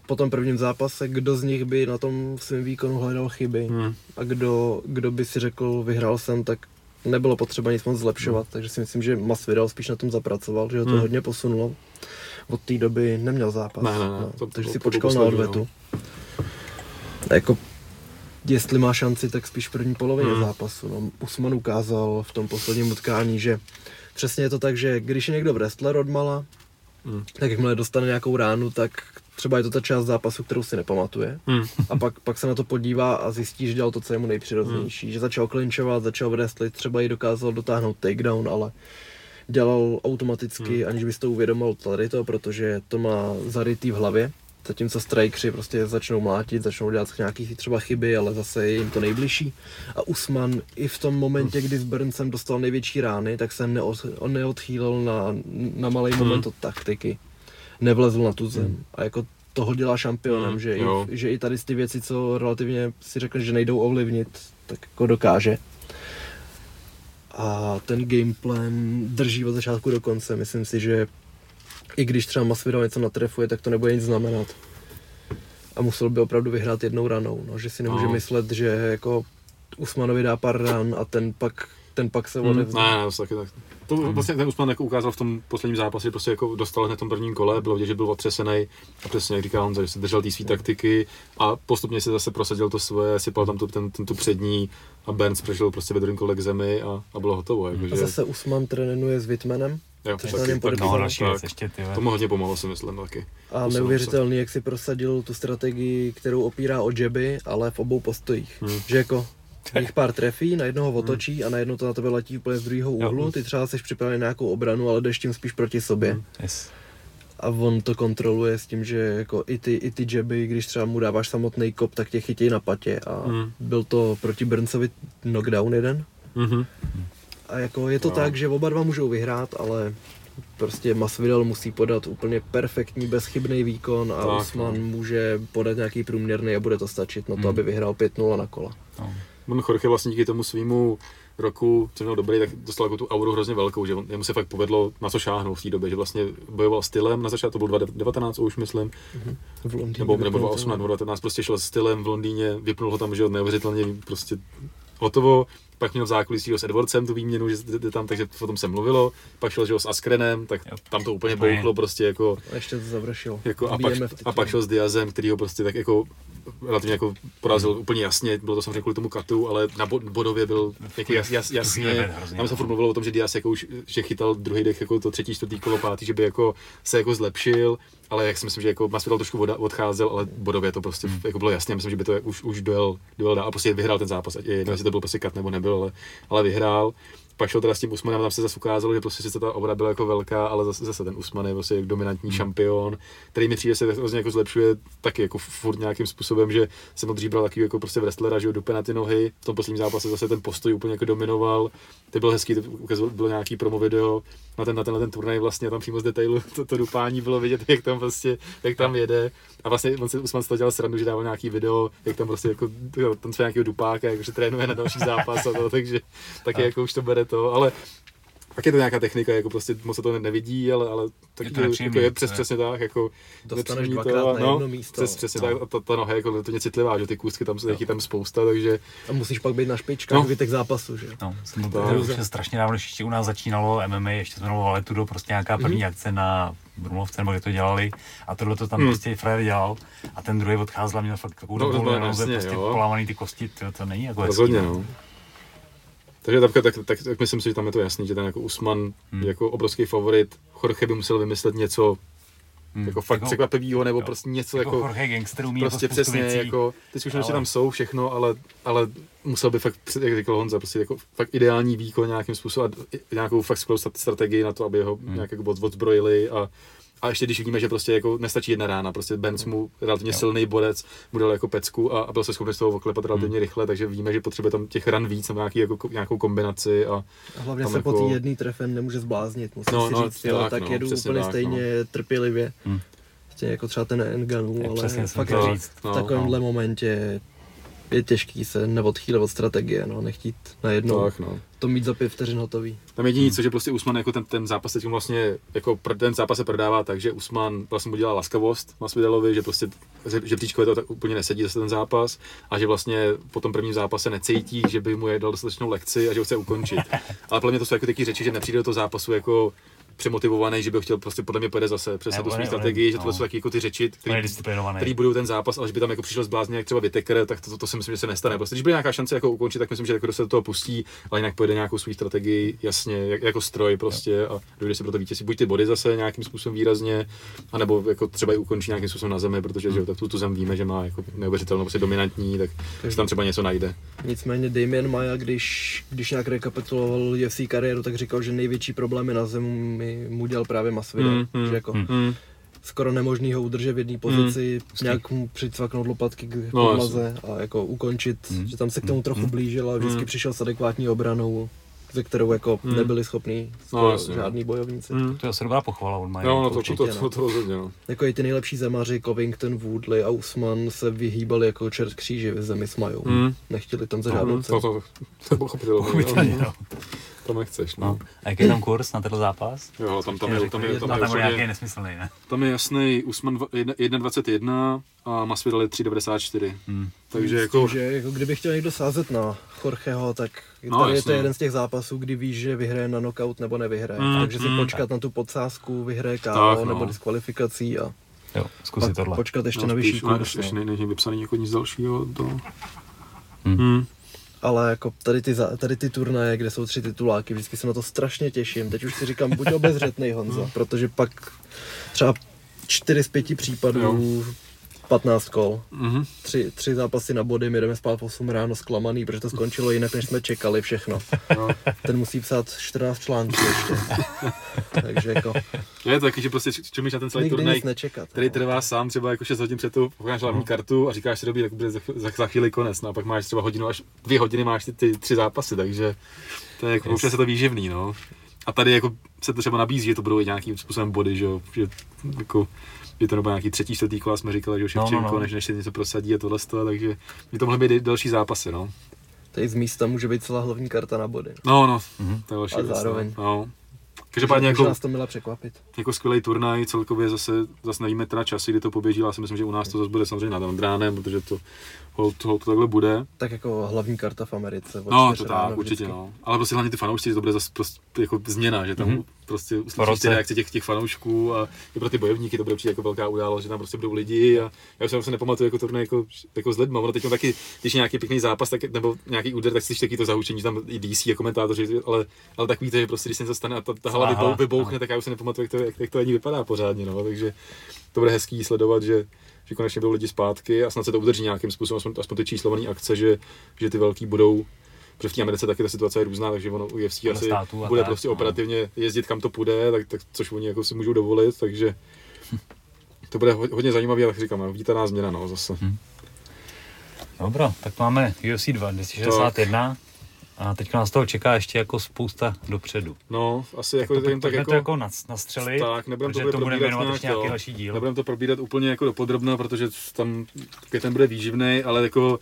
po tom prvním zápase, kdo z nich by na tom svém výkonu hledal chyby Hmm. a kdo, kdo by si řekl, vyhrál jsem, tak nebylo potřeba nic moc zlepšovat, takže si myslím, že Masvidal spíš na tom zapracoval, že ho to Hmm. hodně posunulo. Od té doby neměl zápas, Ne, ne, ne, no, to- takže to- si počkal na poslední, odvetu. A jako, jestli má šanci, tak spíš v první polovině Hmm. zápasu. No, Usman ukázal v tom posledním utkání, že přesně je to tak, že když je někdo wrestler odmala, Hmm. tak jakmile dostane nějakou ránu, tak třeba je to ta část zápasu, kterou si nepamatuje. Hmm. A pak, pak se na to podívá a zjistí, že dělal to, co je mu nejpřirozenější. Že začal klinčovat, začal wrestlit, třeba i dokázal dotáhnout takedown, ale dělal automaticky, Hmm. aniž bys to uvědomil tady to, protože to má zarytý v hlavě. Zatímco strikeři prostě začnou mlátit, začnou dělat nějaké třeba chyby, ale zase je jim to nejbližší. A Usman i v tom momentě, kdy s Burnsem dostal největší rány, tak se neod, on neodchýlil na, na malý Hmm. moment od taktiky. Nevlezl na tu zem. A jako toho dělá šampionem, Hmm, že, jo. i, že i tady ty věci, co relativně si řekne, že nejdou ovlivnit, tak jako dokáže. A ten gameplan drží od začátku do konce. Myslím si, že i když třeba Masvidal něco natrefuje, tak to nebude nic znamenat. A musel by opravdu vyhrát jednou ranou, no, že si nemůže No. myslet, že jako Usmanovi dá pár ran a ten pak, ten pak se Hmm. odevzdá. Ne, ne, to taky tak. To vlastně ten Usman jako ukázal v tom posledním zápase, že prostě jako dostal hned v tom prvním kole, bylo vidět, že byl otřesený a přesně jak říká Honza, že se držel té své taktiky a postupně si zase prosadil to svoje, sypal tam tu, ten, ten, tu přední a Burns přešel prostě ve druhém kole k zemi a, a bylo hotovo. Jako, A zase Usman trénuje s jo, což taky. No, další věc ještě, ty To mu hodně pomohlo, si myslím taky. a neuvěřitelný, jak si prosadil tu strategii, kterou opírá o jeby, ale v obou postojích. Hmm. Že jako jich pár trefí, na jednoho otočí a na jedno to na tebe letí úplně z druhého úhlu, ty třeba jsi připravený na nějakou obranu, ale jdeš tím spíš proti sobě. Hmm. Yes. A on to kontroluje s tím, že jako i ty, i ty jeby, když třeba mu dáváš samotný kop, tak tě chytí na patě. A Hmm. byl to proti Burnsovi knockdown jeden. Mhm. A jako je to No. tak, že oba dva můžou vyhrát, ale prostě Masvidal musí podat úplně perfektní, bezchybný výkon a Tak, Usman no. může podat nějaký průměrný a bude to stačit na to, Hmm. aby vyhrál 5-0 na kola. No. On Jorge vlastně díky tomu svýmu roku, co měl dobrý, tak dostal jako tu auru hrozně velkou, že on, jemu se fakt povedlo na co šáhnout v té době, že vlastně bojoval stylem, na začátku to bylo 2019 už myslím, V Londýně. nebo, nebo dokonce. 2018 nebo 2019 prostě šel stylem v Londýně, vypnul ho tam, že neuvěřitelně prostě hotovo, pak měl v zákulisí s Edwardsem tu výměnu, že jde tam, takže o tom se mluvilo, pak šel že s Askrenem, tak Jo. tam to úplně bouchlo prostě jako, A ještě to završil. jako a, pak, a pak šel s Diazem, který ho prostě tak jako relativně jako porazil úplně jasně, bylo to samozřejmě kvůli tomu katu, ale na bo- bodově byl jako jas, jas, jasně, tam se no. furt mluvilo o tom, že Diaz jako už, že chytal druhý dech jako to třetí, čtvrtý kolo, pátý, že by jako se jako zlepšil, ale jak si myslím, že jako Masvidal trošku od, odcházel, ale bodově to prostě Hmm. jako bylo jasně, myslím, že by to už, už dojel, dojel dál a prostě vyhrál ten zápas, ať je jedno, jestli to byl prostě kat nebo nebyl, ale, ale vyhrál. Pak šel teda s tím Usmanem, tam se zase ukázalo, že prostě sice ta obra byla jako velká, ale zase, zase ten Usman je prostě dominantní Hmm. šampion, který mi přijde se hrozně jako zlepšuje taky jako furt nějakým způsobem, že jsem dřív bral takový jako prostě wrestlera, že jo, dupe na ty nohy, v tom posledním zápase zase ten postoj úplně jako dominoval, to byl hezký, to ukazoval, bylo nějaký promo video na ten, na ten, na ten turnaj vlastně, tam přímo z detailu to, to dupání bylo vidět, jak tam prostě, jak tam jede. A vlastně on si Usman z toho dělal srandu, že dával nějaký video, jak tam prostě jako tam třeba nějakého dupáka, jakože trénuje na další zápas a to, takže taky jako už to bere to, ale pak je to nějaká technika, jako prostě moc se to nevidí, ale, ale tak Je to to, jako je to přes je- přesně tak, jako Dostaneš dvakrát na no, jedno místo. Přes, přesně No. tak, a ta, ta noha je jako to citlivá, že ty kůstky tam, no. tam spousta, takže A musíš pak být na špičkách No. no. zbytek zápasu, že? No, jsem to, To- to už je strašně dávno, když ještě u nás začínalo MMA, ještě jsme měli Valetudo, prostě nějaká první Mhm. akce na Brumlovce, nebo kde to dělali, a tohle to tam Hmm. prostě frajer dělal, a ten druhý odcházel a měl fakt takovou No, no, no, no, jasně, prostě jo. polámaný ty kosti, to, to není jako hezký, rozhodně, no. Takže tak, tak, tak, tak, myslím si, že tam je to jasný, že ten jako Usman Hmm. jako obrovský favorit, Jorge by musel vymyslet něco Hmm. jako fakt překvapivého, nebo jo. prostě něco jako, jako, Jorge Gangster umí prostě jako přesně, věcí. jako, ty zkušenosti ale- tam jsou všechno, ale, ale musel by fakt, jak říkal Honza, prostě jako fakt ideální výkon nějakým způsobem a nějakou fakt skvělou stra- strategii na to, aby ho Hmm. nějak jako od- odzbrojili a a ještě když vidíme, že prostě jako nestačí jedna rána, prostě Benz mu relativně Jo. silný bodec mu dal jako pecku a, a byl se schopný z toho oklepat relativně rychle, takže víme, že potřebuje tam těch ran víc nebo nějaký, jako, nějakou kombinaci a A hlavně se po jako- té jedné trefen nemůže zbláznit, musím No, si no, říct, jo, tak, tak, no, jedu úplně tak, stejně trpělivě. Hmm. Stejně jako třeba ten Enganu, ale přesně fakt chtěl tak, říct. v no, takovémhle no. momentě je těžký se neodchýlit od strategie, no, nechtít najednou Tak, no. to mít za pět vteřin hotový. Tam jediný, co, že prostě Usman jako ten, ten zápas teď vlastně, jako ten zápas se prodává tak, že Usman vlastně mu dělá laskavost Masvidalovi, že prostě že, příčkové to tak úplně nesedí zase ten zápas a že vlastně po tom prvním zápase necítí, že by mu je dal dostatečnou lekci a že ho chce ukončit. Ale podle mě to jsou jako taky řeči, že nepřijde do toho zápasu jako přemotivovaný, že by ho chtěl prostě podle mě pojede zase přes tu svou strategii, že no. tohle jsou taky jako ty řeči, který, disciplinovaný. který budou ten zápas, ale že by tam jako přišel zblázně jak třeba Whittaker, tak to, to, to, si myslím, že se nestane. Prostě když bude nějaká šance jako ukončit, tak myslím, že jako se do toho pustí, ale jinak pojede nějakou svou strategii, jasně, jak, jako stroj prostě a dojde si pro to vítězství. Buď ty body zase nějakým způsobem výrazně, anebo jako třeba i ukončí nějakým způsobem na zemi, protože že, jo, tak tu, tu zem víme, že má jako neuvěřitelnou prostě dominantní, tak se tam třeba něco najde. Nicméně Damien Maia, když, když nějak rekapituloval UFC kariéru, tak říkal, že největší problémy na zemi mu dělal právě Masvidal, Mm, mm, že jako Mm. skoro nemožný ho udržet v jedné pozici, nějak mu přicvaknout lopatky k No, podlaze a jako ukončit, Mm. že tam se k tomu trochu blížil a vždycky Mm. přišel s adekvátní obranou, ze kterou jako Mm. nebyli schopní No, jasně. žádný bojovníci. Mm. To je asi dobrá pochvala od Maja. Jo, no to, to, určitě, to, no. to, to, rozhodně, no. Jako i ty nejlepší zemaři, Covington, Woodley a Usman se vyhýbali jako čert kříži v zemi s Majou. Mm. Nechtěli tam za No, žádnou to, cenu. to, to je pochopitelné. Pochopitelně, no. To nechceš, no. no. A jaký je tam kurz na tenhle zápas? Jo, tam, tam, je, tam, je, tam, je, tam je, nějaký nesmyslný, ne? tam je jasný Usman dva- jedna- 1.21 a Masvidal je 3.94. Hmm. Takže jako, tím, že jako kdyby chtěl někdo sázet na Jorgeho, tak No, tady je jasně. to jeden z těch zápasů, kdy víš, že vyhraje na knockout nebo nevyhraje. Mm, Takže si mm. počkat na tu podsázku, vyhraje KO Tak, no. nebo diskvalifikací a Jo, zkusit tohle. počkat ještě no, na vyšší kurz. ještě No. ne, není vypsaný jako nic dalšího. To... Hmm. Hmm. Ale jako tady ty, tady ty turnaje, kde jsou tři tituláky, vždycky se na to strašně těším. Teď už si říkám, buď obezřetnej Honzo, protože pak třeba čtyři z pěti případů, Jo. 15 kol, Mhm. tři, tři zápasy na body, my jdeme spát v 8 ráno zklamaný, protože to skončilo jinak, než jsme čekali všechno. No. Ten musí psát 14 článků ještě. Takže jako Je to taky, že prostě čumíš na ten celý turnaj, nečekat. který no. trvá sám třeba jako 6 hodin před tou, pokáš hlavní kartu a říkáš si dobrý, tak bude za, za, za chvíli konec, no a pak máš třeba hodinu až dvě hodiny máš ty, ty tři zápasy, takže to je jako, Yes. yes. se to výživný, no. A tady jako se to třeba nabízí, že to budou i nějakým způsobem body, že jo, že jako je to nebo nějaký třetí, čtvrtý kola, jsme říkali, že už je No, no, Ševčenko, no. než, než se něco prosadí a tohle takže by to mohly být další zápasy, no. Tady z místa může být celá hlavní karta na body. No, no, Mhm. to je další A věc, zároveň. No. no. Každopádně jako, nás to měla překvapit. jako skvělý turnaj, celkově zase, zase nevíme teda časy, kdy to poběží, ale já si myslím, že u nás to zase bude samozřejmě nad Andránem, protože to, hold, hold, to takhle bude. Tak jako hlavní karta v Americe. No, to ráno tak, určitě, vždycky. no. Ale prostě hlavně ty fanoušci, to bude zase prostě jako změna, že tam Mhm. mm-hmm. prostě uslyšíš ty reakce těch, těch fanoušků a i pro ty bojovníky to bude určitě jako velká událost, že tam prostě budou lidi a já už se prostě nepamatuju jako turnaj jako, jako s lidmi, ono teď taky, když je nějaký pěkný zápas tak, nebo nějaký úder, tak slyšíš taky to zahučení, že tam i DC a komentátoři, ale, ale tak víte, že prostě když se něco stane a ta, ta vybou, vybouchne, tak já už se nepamatuju, jak to, jak, jak to ani vypadá pořádně, no, takže to bude hezký sledovat, že že konečně budou lidi zpátky a snad se to udrží nějakým způsobem, aspoň, aspoň ty číslované akce, že, že ty velký budou Protože v té Americe taky ta situace je různá, takže ono u UFC asi bude tak, prostě no. operativně jezdit kam to půjde, tak, tak, což oni jako si můžou dovolit, takže to bude ho- hodně zajímavý, ale jak říkám, vítaná změna no, zase. Dobro, tak máme UFC 2, 261 a teďka nás toho čeká ještě jako spousta dopředu. No, asi jako, to, jen tak jako, to jako nas- nastřelit, tak, nebudeme to protože to budeme probírat věnovat nějak, nějaký další díl. Nebudeme to probírat úplně jako dopodrobna, protože tam květen bude výživný, ale jako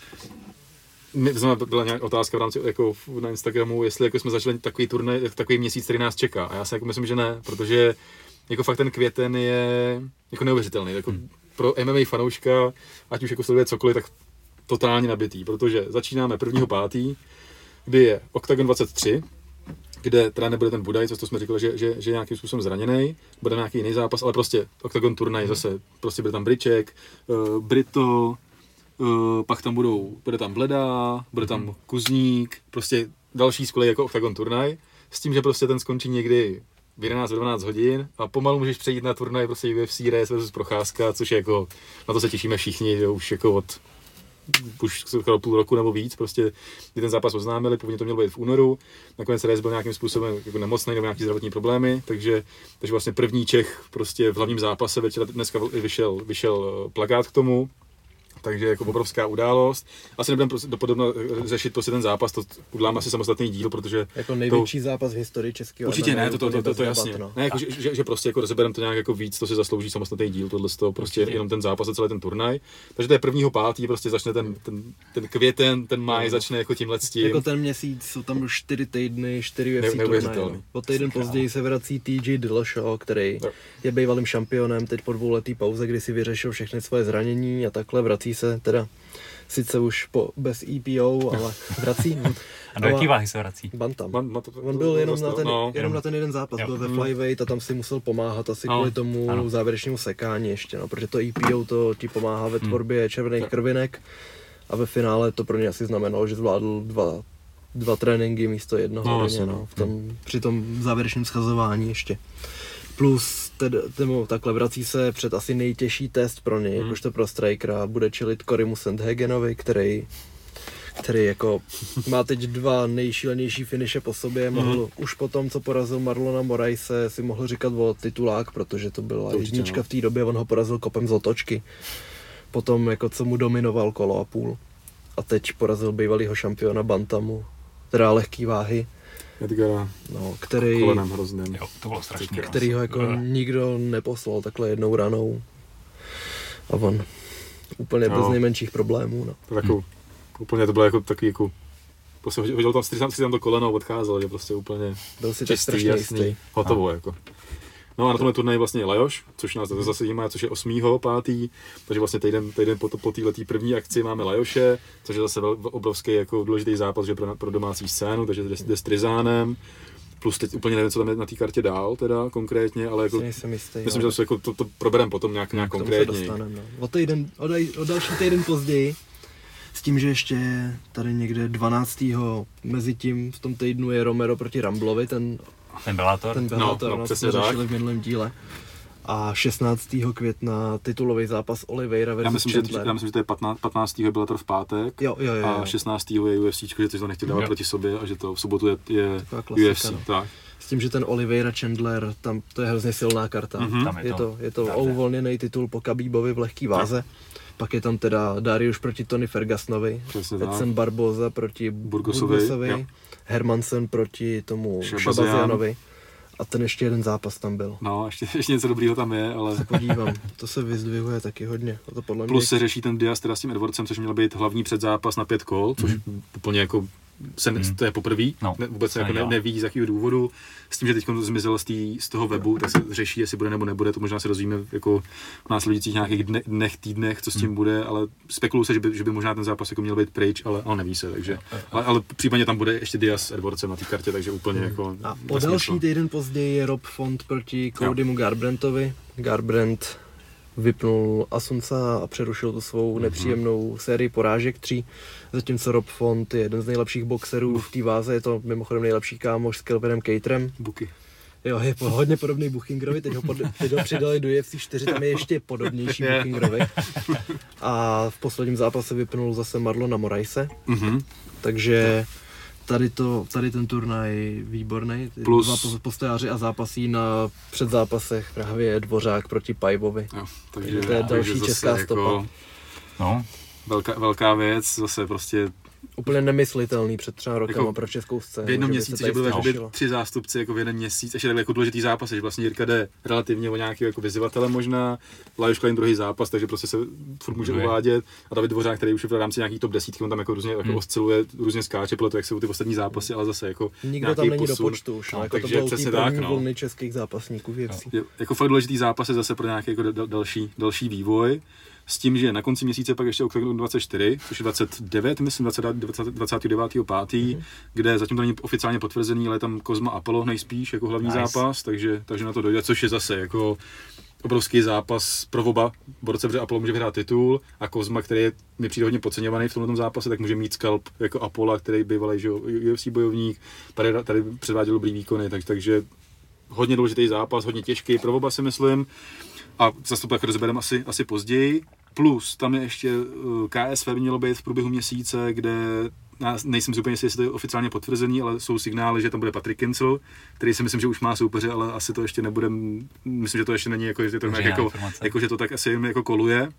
byla nějaká otázka v rámci jako na Instagramu, jestli jako jsme začali takový turnaj, takový měsíc, který nás čeká. A já si jako myslím, že ne, protože jako fakt ten květen je jako neuvěřitelný. Jako Hmm. pro MMA fanouška, ať už jako sleduje cokoliv, tak totálně nabitý, protože začínáme 1. pátý, kdy je Octagon 23, kde teda nebude ten Budaj, co to jsme říkali, že, že, že je nějakým způsobem zraněný, bude nějaký jiný zápas, ale prostě Octagon turnaj zase, prostě bude tam Briček, uh, Brito, uh, pak tam budou, bude tam Bleda, bude tam Kuzník, prostě další skvělý jako Octagon turnaj, s tím, že prostě ten skončí někdy v 11 12 hodin a pomalu můžeš přejít na turnaj prostě UFC Race versus Procházka, což je jako, na to se těšíme všichni, že už jako od už skoro půl roku nebo víc, prostě, kdy ten zápas oznámili, původně to mělo být v únoru, nakonec Reyes byl nějakým způsobem jako nemocný nebo nějaký zdravotní problémy, takže, takže vlastně první Čech prostě v hlavním zápase večera dneska vyšel, vyšel plakát k tomu, takže jako obrovská událost. Asi nebudeme prostě dopodobno řešit prostě ten zápas, to uděláme asi samostatný díl, protože... Jako největší to... zápas v historii českého Určitě ne, to, to, to, to, to jasně. No. Ne, jako, že, že, že, prostě jako rozebereme to nějak jako víc, to si zaslouží samostatný díl, tohle z toho prostě Určitě. jenom ten zápas a celý ten turnaj. Takže to je prvního pátý, prostě začne ten, ten, ten květen, ten máj no. začne jako tímhle s tím. Jako ten měsíc, jsou tam už čtyři týdny, čtyři UFC ne, turnaje. No. O týden později se vrací TJ Dillashaw, který je bývalým šampionem, teď po dvouletý pauze, kdy si vyřešil všechny svoje zranění a takhle vrací se teda sice už po, bez EPO, ale vrací. a do jaký váhy se vrací? Bantam. Ban, ban, On byl jenom, na ten, no, jenom na ten jeden zápas, jo. byl ve flyweight a tam si musel pomáhat asi no, kvůli tomu ano. závěrečnému sekání ještě, no, protože to EPO to ti pomáhá ve hmm. tvorbě hmm. červených krvinek a ve finále to pro ně asi znamenalo, že zvládl dva, dva tréninky místo jednoho no, denně, no, v tom, při tom závěrečném schazování ještě. Plus tedy, tedy, takhle vrací se před asi nejtěžší test pro něj, hmm. jakožto pro strikera, bude čelit Korimu Sandhagenovi, který který jako má teď dva nejšílenější finiše po sobě, mm. mohl už po tom, co porazil Marlona Moraise, si mohl říkat o titulák, protože to byla to jednička no. v té době, on ho porazil kopem z otočky. Potom jako co mu dominoval kolo a půl. A teď porazil bývalého šampiona Bantamu, teda lehký váhy. Edgara. No, který, kolenem hrozným. Jo, to bylo strašně. Který ho jako no. nikdo neposlal takhle jednou ranou. A on úplně no. bez nejmenších problémů. No. To jako, hmm. úplně to bylo jako takový jako prostě hodil tam, si tam to koleno a odcházel, že prostě úplně Byl si čistý, jasný, jistý. hotovo no. jako. No a na tomhle turnaji vlastně Lajoš, což nás zase zajímá, což je 8. pátý, takže vlastně týden, týden po, po této první akci máme Lajoše, což je zase obrovský jako důležitý zápas že pro, pro domácí scénu, takže jde, jde s Trizánem, plus teď úplně nevím, co tam je na té kartě dál teda konkrétně, ale jako, myslím, jistý, myslím že to, jako, to, to probereme potom nějak, nějak konkrétně. No. O, týden, o, daj, o další týden později, s tím, že ještě tady někde 12. mezi tím v tom týdnu je Romero proti Ramblovi, ten ten Bellator? Ten Bellator, no, no, no přesně tak. v minulém díle. A 16. května titulový zápas Oliveira versus já myslím, Chandler. Že, já myslím, že to je 15. 15. Bellator v pátek jo, jo, jo, a 16. je UFC, že to nechtěli dávat jo. proti sobě a že to v sobotu je, je klasika, UFC. No. Tak. S tím, že ten Oliveira Chandler, tam to je hrozně silná karta. Mm-hmm. Tam je, je to, je to uvolněný titul po Kabíbovi v lehký váze. Tak. Pak je tam teda Darius proti Tony Fergusonovi, Edson Barboza proti Burgosovi, Burgosovi Hermansen proti tomu Šabazianovi. A ten ještě jeden zápas tam byl. No, ještě, ještě něco dobrýho tam je, ale... Se podívám, to se vyzdvihuje taky hodně. A to podle Plus mě... se řeší ten Diaz teda s tím Edwardsem, což měl být hlavní předzápas na pět kol, což mm. úplně jako se, hmm. to je poprvé, no, ne, vůbec se jako ne, neví z jakého důvodu. S tím, že teď zmizel z, tý, z toho webu, tak se řeší, jestli bude nebo nebude, to možná se dozvíme jako v následujících nějakých dne, dnech, týdnech, co s tím hmm. bude, ale spekuluje se, že by, že by možná ten zápas jako měl být pryč, ale, ale neví se, takže, ale, ale případně tam bude ještě Diaz s Edwardsem na té kartě, takže úplně hmm. jako... A o další týden později je Rob Font proti Codymu Garbrantovi. Garbrandt vypnul Asunca a přerušil tu svou mhm. nepříjemnou sérii porážek tří, zatímco Rob Font je jeden z nejlepších boxerů v té váze, je to mimochodem nejlepší kámoš s Kelvinem Caterem. Buky. Jo, je hodně podobný Buchingrovi, teď ho, pod, teď ho přidali do UFC 4, tam je ještě podobnější yeah. Buchingrovi. A v posledním zápase vypnul zase Marlona Moraise. Mm-hmm. Takže tady, to, tady ten turnaj výborný. Plus... Dva postojáři a zápasí na předzápasech právě Dvořák proti Pajbovi. Jo, takže, to je další česká stopa. Jako, no, velká, velká věc, zase prostě úplně nemyslitelný před třeba rokem jako pro českou scénu. V jednom měsíci, že byly tři zástupci jako v jeden měsíc, ještě takhle jako důležitý zápas, že vlastně Jirka jde relativně o nějaký jako vyzývatele možná, Lajos Klein druhý zápas, takže prostě se furt může okay. uvádět a David Dvořák, který už je v rámci nějaký top desítky, on tam jako různě jako hmm. osciluje, různě skáče podle toho, jak jsou ty ostatní zápasy, ale zase jako Nikdo tam není posun. do počtu už, no, no, jako takže to přesně tak, no. volny českých zápasníků v no. Jako fakt důležitý zápas je zase pro nějaký jako další, další vývoj s tím, že na konci měsíce pak ještě Octagon 24, což je 29, myslím 20, 20, 29. 5., mm-hmm. kde zatím to není oficiálně potvrzený, ale je tam Kozma Apollo nejspíš jako hlavní nice. zápas, takže, takže na to dojde, což je zase jako obrovský zápas pro oba borce, protože Apollo může vyhrát titul a Kozma, který je mi přijde hodně podceňovaný v tomto zápase, tak může mít skalp jako Apollo, který bývalý že, UFC bojovník, tady, tady předváděl dobrý výkony, tak, takže hodně důležitý zápas, hodně těžký pro oba si myslím a zase to tak rozebereme asi, asi později. Plus, tam je ještě eh, KSV mělo být v průběhu měsíce, kde já nejsem si úplně jistý, jestli to je oficiálně potvrzený, ale jsou signály, že tam bude Patrick Kincel, který si myslím, že už má soupeře, ale asi to ještě nebude, myslím, že to ještě není jako, že to, tak jako, jako, že to tak asi jen jako koluje.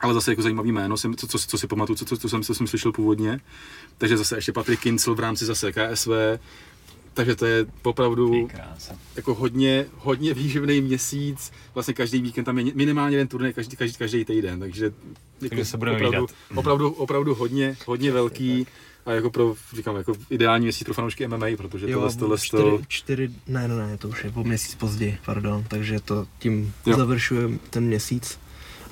ale zase jako zajímavý jméno, jsem, co, co, co si pamatuju, co, co, co, jsem, co jsem slyšel původně. Takže zase ještě Patrik Kincel v rámci zase KSV, takže to je opravdu jako hodně, hodně výživný měsíc. Vlastně každý víkend tam je minimálně jeden turnaj, každý, každý, každý týden, takže, jako se budeme opravdu, opravdu, opravdu, hodně, hodně velký a jako pro, říkám, jako ideální měsíc pro fanoušky MMA, protože jo, tohle, tohle čtyři, to... čtyři, ne, ne, ne, to už je po měsíc později, pardon, takže to tím završujeme ten měsíc.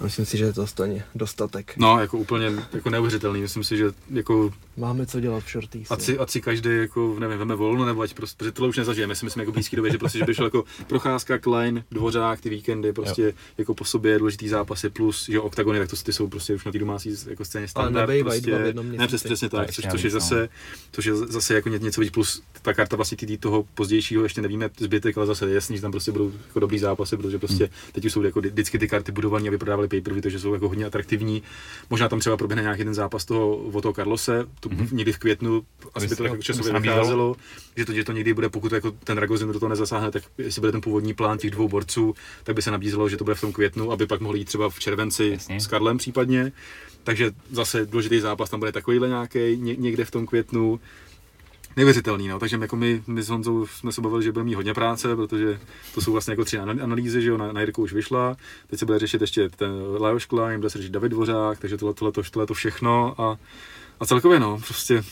Myslím si, že je to stejně dostatek. No, jako úplně jako neuvěřitelný. Myslím si, že jako... Máme co dělat v shorties. Ať si, ať si každý, jako, nevím, veme volno, nebo ať prostě, protože tohle už nezažijeme. Si myslím, jako blízký době, že prostě, že by šel jako procházka, Klein, Dvořák, ty víkendy, prostě jo. jako po sobě důležitý zápasy, plus, že oktagony, tak to ty jsou prostě už na té domácí jako scéně standard. Ale prostě, ne, přes, přesně tak, což, což, je zase, což je zase jako něco víc, plus ta karta vlastně tý, toho pozdějšího ještě nevíme zbytek, ale zase je jasný, že tam prostě budou jako dobrý zápasy, protože prostě hmm. teď už jsou jako vždycky ty karty budované, aby prodávali pay per takže jsou jako hodně atraktivní. Možná tam třeba proběhne nějaký ten zápas toho, o toho Carlose, to mm-hmm. někdy v květnu, asi by to jako časově vycházelo, že to, že to někdy bude, pokud jako ten Ragozin do toho nezasáhne, tak jestli bude ten původní plán těch dvou borců, tak by se nabízelo, že to bude v tom květnu, aby pak mohli jít třeba v červenci Jasně. s Karlem případně. Takže zase důležitý zápas tam bude takovýhle nějaký někde v tom květnu neuvěřitelný, no. takže jako my, my s Honzou jsme se bavili, že budeme mít hodně práce, protože to jsou vlastně jako tři analýzy, že jo, na, na Jirku už vyšla, teď se bude řešit ještě ten Lajos Klein, bude se řešit David Dvořák, takže tohle, tohle, tohle, tohle to všechno a, a celkově no, prostě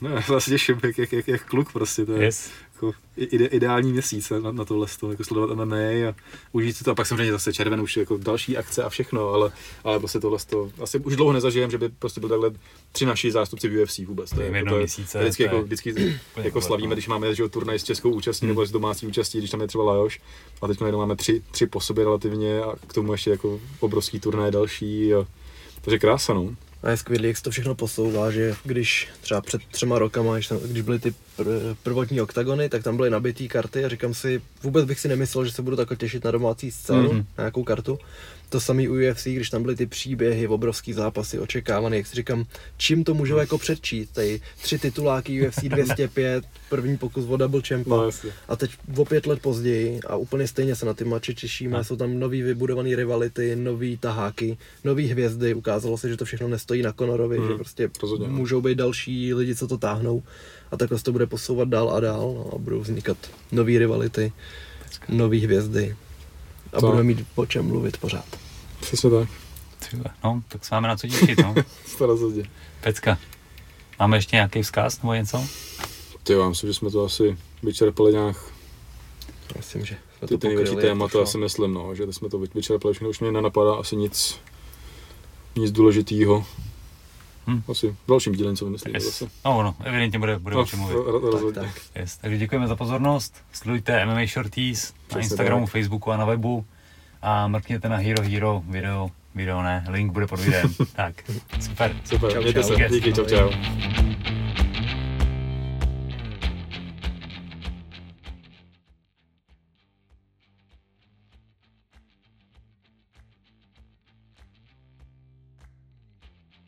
No, já se těším, jak, jak, jak, jak kluk prostě, to je yes. Jako ide, ideální měsíc na, na tohle, to, jako sledovat MMA a užít si to a pak samozřejmě zase červen už jako další akce a všechno, ale, ale prostě tohle to, asi už dlouho nezažijem, že by prostě byl takhle tři naši zástupci v UFC vůbec. To je, jako, to je, měsíce, vždycky, jako, vždycky jako slavíme, když máme že, turnaj s českou účastí hmm. nebo s domácí účastí, když tam je třeba Lajoš a teď máme tři, tři po sobě relativně a k tomu ještě jako obrovský turnaj další a, takže krása, no. A je skvělý, jak se to všechno posouvá, že když třeba před třema rokama, když, tam, když byly ty pr- prvotní oktagony, tak tam byly nabitý karty a říkám si, vůbec bych si nemyslel, že se budu takhle těšit na domácí scénu, mm-hmm. na nějakou kartu. To samý u UFC, když tam byly ty příběhy, obrovský zápasy, očekávané, jak si říkám, čím to můžu jako předčít, tady tři tituláky UFC 205, první pokus o double champa no, a teď o pět let později a úplně stejně se na ty mači těšíme, no. jsou tam nový vybudované rivality, nový taháky, nový hvězdy, ukázalo se, že to všechno nestojí na Conorovi, hmm, že prostě rozhodně. No. můžou být další lidi, co to táhnou a takhle se to bude posouvat dál a dál no, a budou vznikat nové rivality, nové hvězdy a to. budeme mít o čem mluvit pořád. Přesně tak. No, tak se máme na co těšit, no. to rozhodně. Pecka. Máme ještě nějaký vzkaz nebo něco? Ty já myslím, že jsme to asi vyčerpali nějak. Myslím, že jsme ty, to ty největší témata, asi myslím, no, že jsme to vyčerpali, všechno už mě nenapadá asi nic, nic důležitého. Hmm. Asi v dalším díle co vymyslíme yes. zase. No, no, evidentně bude, bude no, o čem mluvit. Tak, tak. Yes. Takže děkujeme za pozornost. Sledujte MMA Shorties na Instagramu, tak. Facebooku a na webu. A mrkněte na Hero Hero video, video ne, link bude pod videem. tak, super. Super, čau, mějte čau. se, díky, čau, čau.